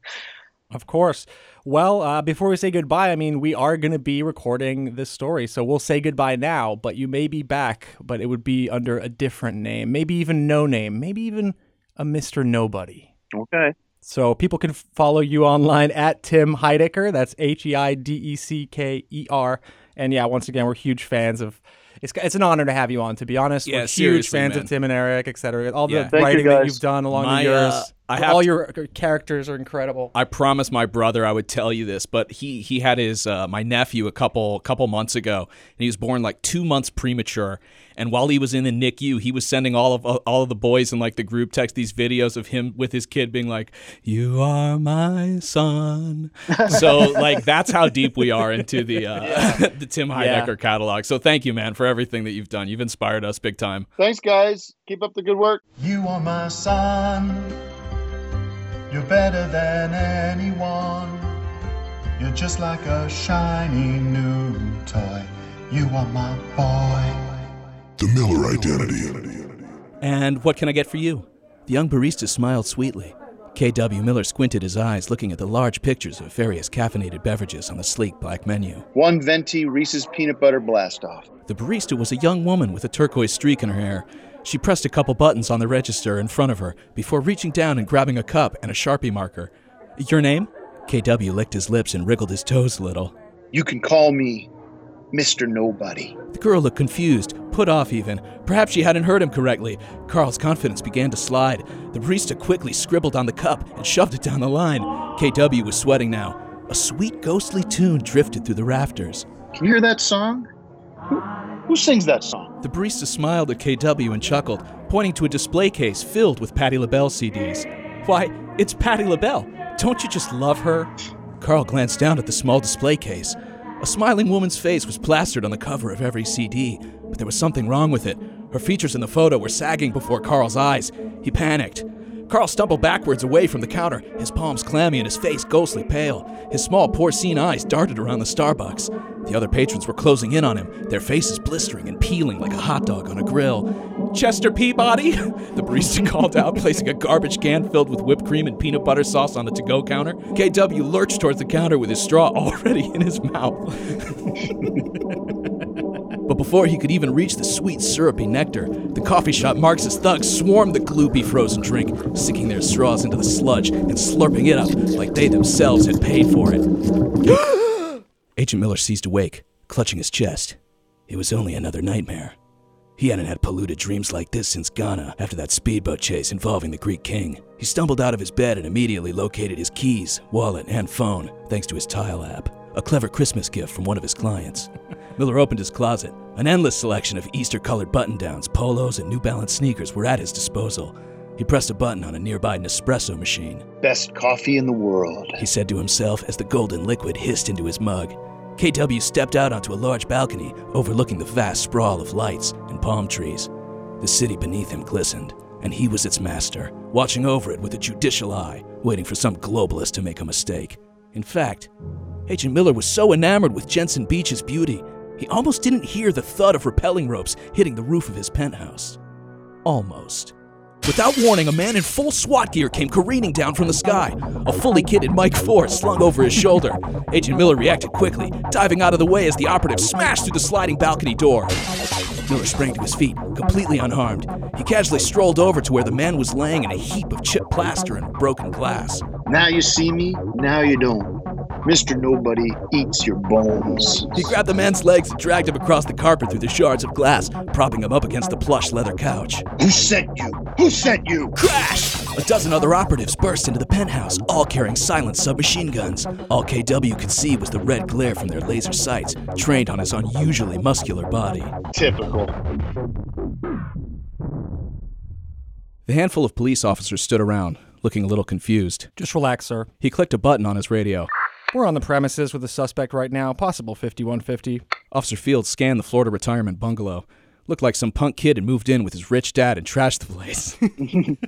Of course. Well, uh, before we say goodbye, I mean, we are going to be recording this story, so we'll say goodbye now, but you may be back, but it would be under a different name, maybe even no name, maybe even a Mr. Nobody.
Okay.
So people can follow you online at Tim Heidecker. That's H E I D E C K E R. And yeah, once again, we're huge fans of. It's, it's an honor to have you on. To be honest,
Yeah,
we're huge fans
man.
of Tim and Eric, et cetera. All the
Yeah. Thank you,
writing that you've done along
My,
the years.
uh, I have
all
to-
your characters are incredible.
I promised my brother I would tell you this, but he he had his uh, my nephew a couple couple months ago, and he was born like two months premature. And while he was in the NICU, he was sending all of all of the boys in like the group text these videos of him with his kid being like, "You are my son." so like that's how deep we are into the uh, the Tim Heidecker catalog. So thank you, man, for everything that you've done. You've inspired us big time.
Thanks, guys. Keep up the good work.
You are my son. You're better than anyone. You're just like a shiny new toy. You are my boy.
The Miller Identity.
And what can I get for you? The young barista smiled sweetly. K.W. Miller squinted his eyes, looking at the large pictures of various caffeinated beverages on the sleek black menu.
One venti Reese's peanut butter blast off.
The barista was a young woman with a turquoise streak in her hair. She pressed a couple buttons on the register in front of her before reaching down and grabbing a cup and a Sharpie marker. Your name? KW licked his lips and wriggled his toes a little.
You can call me Mr. Nobody.
The girl looked confused, put off even. Perhaps she hadn't heard him correctly. Carl's confidence began to slide. The barista quickly scribbled on the cup and shoved it down the line. KW was sweating now. A sweet, ghostly tune drifted through the rafters.
Can you hear that song? Who, sings that song?
The barista smiled at KW and chuckled, pointing to a display case filled with Patti LaBelle CDs. Why, it's Patti LaBelle. Don't you just love her? Carl glanced down at the small display case. A smiling woman's face was plastered on the cover of every CD, but there was something wrong with it. Her features in the photo were sagging before Carl's eyes. He panicked. Carl stumbled backwards away from the counter, his palms clammy and his face ghostly pale. His small, porcine eyes darted around the Starbucks. The other patrons were closing in on him, their faces blistering and peeling like a hot dog on a grill. Chester Peabody? The barista called out, placing a garbage can filled with whipped cream and peanut butter sauce on the to go counter. KW lurched towards the counter with his straw already in his mouth. But before he could even reach the sweet, syrupy nectar, the coffee shop Marxist thugs swarmed the gloopy frozen drink, sinking their straws into the sludge and slurping it up like they themselves had paid for it. Agent Miller seized awake, clutching his chest. It was only another nightmare. He hadn't had polluted dreams like this since Ghana after that speedboat chase involving the Greek king. He stumbled out of his bed and immediately located his keys, wallet, and phone thanks to his Tile app, a clever Christmas gift from one of his clients. Miller opened his closet. An endless selection of Easter colored button downs, polos, and New Balance sneakers were at his disposal. He pressed a button on a nearby Nespresso machine.
Best coffee in the world.
He said to himself as the golden liquid hissed into his mug. KW stepped out onto a large balcony overlooking the vast sprawl of lights and palm trees. The city beneath him glistened, and he was its master, watching over it with a judicial eye, waiting for some globalist to make a mistake. In fact, Agent Miller was so enamored with Jensen Beach's beauty, he almost didn't hear the thud of rappelling ropes hitting the roof of his penthouse. Almost. Without warning, a man in full SWAT gear came careening down from the sky. A fully kitted Mike 4 slung over his shoulder. Agent Miller reacted quickly, diving out of the way as the operative smashed through the sliding balcony door. Miller sprang to his feet, completely unharmed. He casually strolled over to where the man was laying in a heap of chipped plaster and broken glass.
Now you see me, now you don't. Mr. Nobody eats your bones.
He grabbed the man's legs and dragged him across the carpet through the shards of glass, propping him up against the plush leather couch.
Who sent you? Who sent you?
Crash! A dozen other operatives burst into the penthouse, all carrying silent submachine guns. All KW could see was the red glare from their laser sights, trained on his unusually muscular body.
Typical.
The handful of police officers stood around, looking a little confused.
Just relax, sir.
He clicked a button on his radio.
We're on the premises with the suspect right now, possible 5150.
Officer Fields scanned the Florida retirement bungalow. Looked like some punk kid had moved in with his rich dad and trashed the place.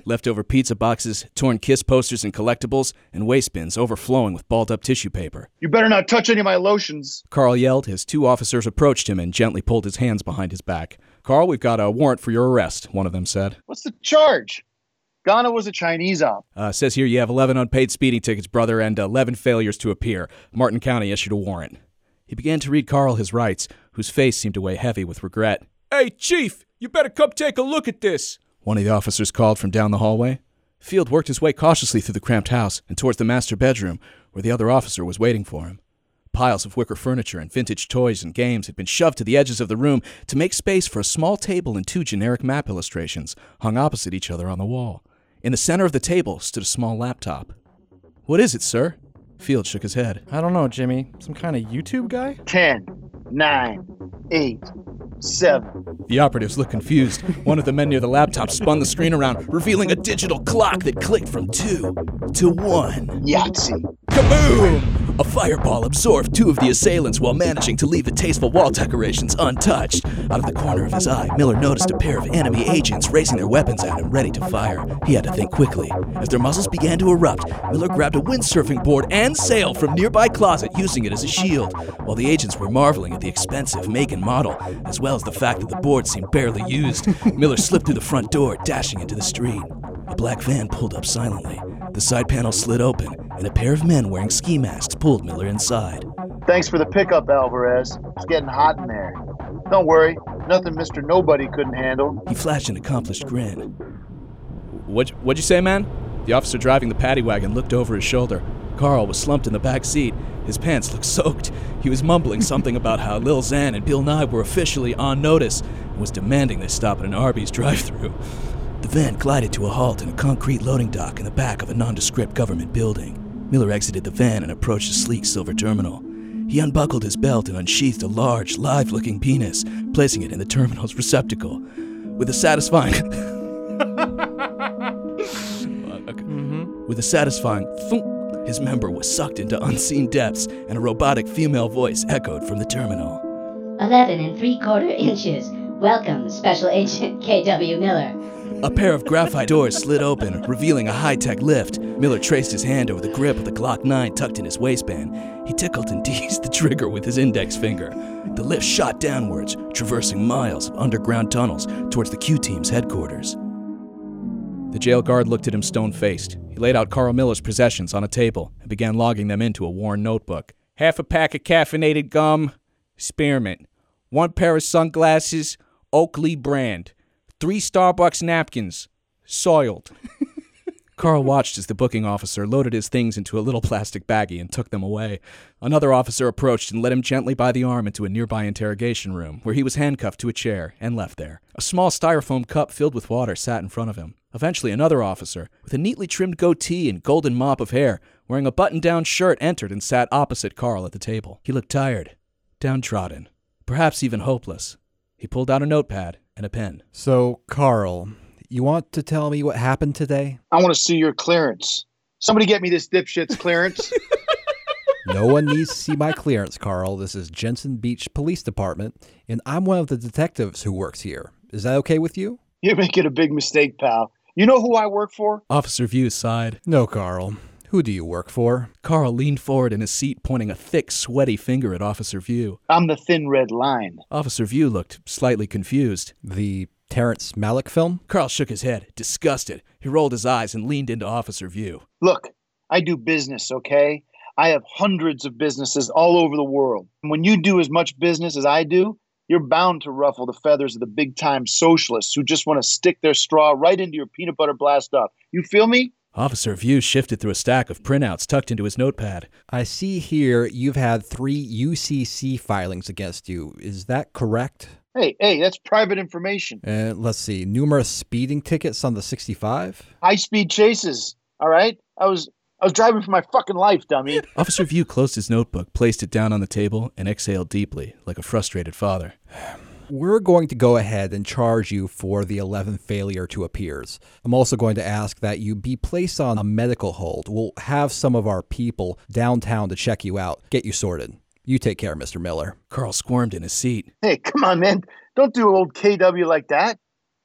Leftover pizza boxes, torn kiss posters and collectibles, and waste bins overflowing with balled up tissue paper.
You better not touch any of my lotions.
Carl yelled as two officers approached him and gently pulled his hands behind his back. Carl, we've got a warrant for your arrest, one of them said.
What's the charge? Ghana was a Chinese op.
Uh, says here you have 11 unpaid speeding tickets, brother, and 11 failures to appear. Martin County issued a warrant. He began to read Carl his rights, whose face seemed to weigh heavy with regret. Hey, Chief, you better come take a look at this. One of the officers called from down the hallway. Field worked his way cautiously through the cramped house and towards the master bedroom, where the other officer was waiting for him. Piles of wicker furniture and vintage toys and games had been shoved to the edges of the room to make space for a small table and two generic map illustrations hung opposite each other on the wall. In the center of the table stood a small laptop. What is it, sir? Field shook his head.
I don't know, Jimmy. Some kind of YouTube guy?
10, 9, 8, 7.
The operatives looked confused. One of the men near the laptop spun the screen around, revealing a digital clock that clicked from two to one.
Yahtzee.
Kaboom! A fireball absorbed two of the assailants while managing to leave the tasteful wall decorations untouched. Out of the corner of his eye, Miller noticed a pair of enemy agents raising their weapons at him, ready to fire. He had to think quickly. As their muzzles began to erupt, Miller grabbed a windsurfing board and sail from nearby closet, using it as a shield, while the agents were marveling at the expensive make and model, as well as the fact that the board seemed barely used. Miller slipped through the front door, dashing into the street. A black van pulled up silently. The side panel slid open, and a pair of men wearing ski masks pulled Miller inside.
Thanks for the pickup, Alvarez. It's getting hot in there. Don't worry, nothing Mr. Nobody couldn't handle.
He flashed an accomplished grin. What, what'd you say, man? The officer driving the paddy wagon looked over his shoulder. Carl was slumped in the back seat. His pants looked soaked. He was mumbling something about how Lil Xan and Bill Nye were officially on notice and was demanding they stop at an Arby's drive through. The van glided to a halt in a concrete loading dock in the back of a nondescript government building. Miller exited the van and approached a sleek silver terminal. He unbuckled his belt and unsheathed a large, live looking penis, placing it in the terminal's receptacle. With a satisfying. With a satisfying thunk, his member was sucked into unseen depths, and a robotic female voice echoed from the terminal.
11 and 3 quarter inches. Welcome, Special Agent K.W. Miller.
A pair of graphite doors slid open, revealing a high tech lift. Miller traced his hand over the grip of the Glock 9 tucked in his waistband. He tickled and teased the trigger with his index finger. The lift shot downwards, traversing miles of underground tunnels towards the Q Team's headquarters. The jail guard looked at him stone faced. He laid out Carl Miller's possessions on a table and began logging them into a worn notebook. Half a pack of caffeinated gum, spearmint. One pair of sunglasses, Oakley brand. Three Starbucks napkins, soiled. Carl watched as the booking officer loaded his things into a little plastic baggie and took them away. Another officer approached and led him gently by the arm into a nearby interrogation room, where he was handcuffed to a chair and left there. A small styrofoam cup filled with water sat in front of him. Eventually, another officer, with a neatly trimmed goatee and golden mop of hair, wearing a button down shirt, entered and sat opposite Carl at the table. He looked tired, downtrodden, perhaps even hopeless. He pulled out a notepad and a pen.
So, Carl, you want to tell me what happened today?
I want to see your clearance. Somebody get me this dipshit's clearance.
No one needs to see my clearance, Carl. This is Jensen Beach Police Department, and I'm one of the detectives who works here. Is that okay with you?
You're making a big mistake, pal. You know who I work for?
Officer View sighed.
No, Carl. Who do you work for?
Carl leaned forward in his seat, pointing a thick, sweaty finger at Officer View.
I'm the thin red line.
Officer View looked slightly confused.
The Terrence Malick film?
Carl shook his head, disgusted. He rolled his eyes and leaned into Officer View.
Look, I do business, okay? I have hundreds of businesses all over the world. And when you do as much business as I do, you're bound to ruffle the feathers of the big time socialists who just want to stick their straw right into your peanut butter blast up. You feel me?
Officer View shifted through a stack of printouts tucked into his notepad.
I see here you've had three UCC filings against you. Is that correct?
Hey, hey, that's private information.
Uh, let's see. Numerous speeding tickets on the 65?
High speed chases. All right? I was I was driving for my fucking life, dummy.
Officer View closed his notebook, placed it down on the table, and exhaled deeply, like a frustrated father.
We're going to go ahead and charge you for the 11th failure to appears. I'm also going to ask that you be placed on a medical hold. We'll have some of our people downtown to check you out, get you sorted. You take care, Mr. Miller.
Carl squirmed in his seat.
Hey, come on, man. Don't do old KW like that.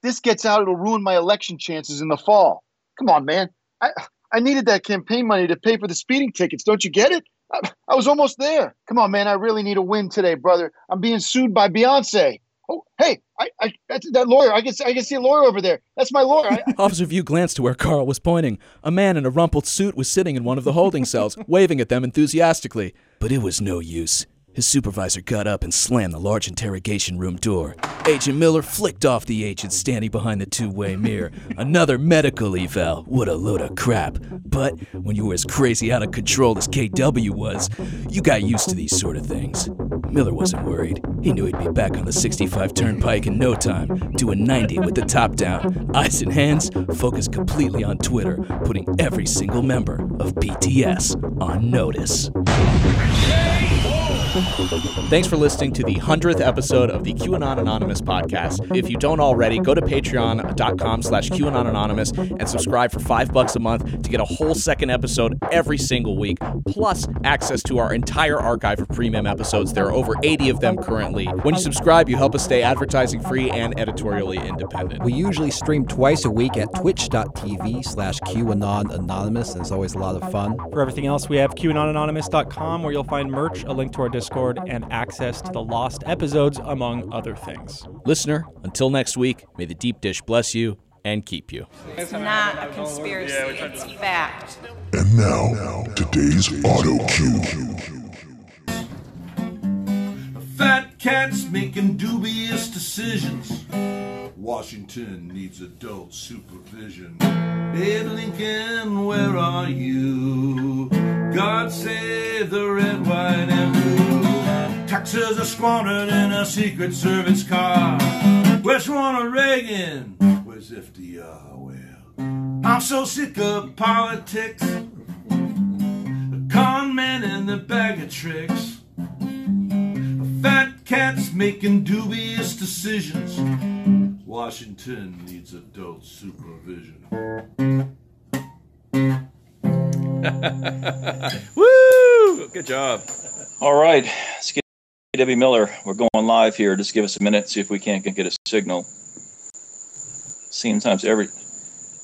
This gets out, it'll ruin my election chances in the fall. Come on, man. I I needed that campaign money to pay for the speeding tickets. Don't you get it? I, I was almost there. Come on, man. I really need a win today, brother. I'm being sued by Beyonce. Oh, hey, I, I that lawyer. I can I can see a lawyer over there. That's my lawyer. I,
Officer View glanced to where Carl was pointing. A man in a rumpled suit was sitting in one of the holding cells, waving at them enthusiastically. But it was no use. His supervisor got up and slammed the large interrogation room door. Agent Miller flicked off the agent standing behind the two way mirror. Another medical eval. What a load of crap. But when you were as crazy out of control as KW was, you got used to these sort of things. Miller wasn't worried. He knew he'd be back on the 65 turnpike in no time, doing 90 with the top down, eyes and hands focused completely on Twitter, putting every single member of BTS on notice. Thanks for listening to the 100th episode of the QAnon Anonymous podcast. If you don't already, go to patreon.com slash QAnon Anonymous and subscribe for five bucks a month to get a whole second episode every single week, plus access to our entire archive of premium episodes. There are over 80 of them currently. When you subscribe, you help us stay advertising free and editorially independent.
We usually stream twice a week at twitch.tv slash QAnon Anonymous, and it's always a lot of fun.
For everything else, we have QAnonanonymous.com where you'll find merch, a link to our Discord, and access to the lost episodes, among other things.
Listener, until next week, may the deep dish bless you and keep you.
It's not a conspiracy, it's fact.
And now, today's auto cue.
Fat cats making dubious decisions. Washington needs adult supervision. Abe Lincoln, where are you? God save the red, white, and blue. Taxes are squandered in a Secret Service car. Where's Ronald Reagan? Where's FDR? Well, I'm so sick of politics. A con men and the bag of tricks. Fat cats making dubious decisions. Washington needs adult supervision.
Woo! Good job. All right, it's Debbie Miller. We're going live here. Just give us a minute, see if we can't get a signal. Seems times every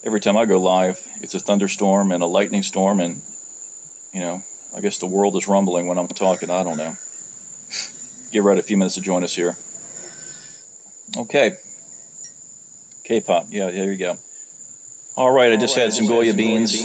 every time I go live, it's a thunderstorm and a lightning storm, and you know, I guess the world is rumbling when I'm talking. I don't know. Give Red a few minutes to join us here. Okay. K-pop. Yeah, there you go. All right, I just had some Goya beans.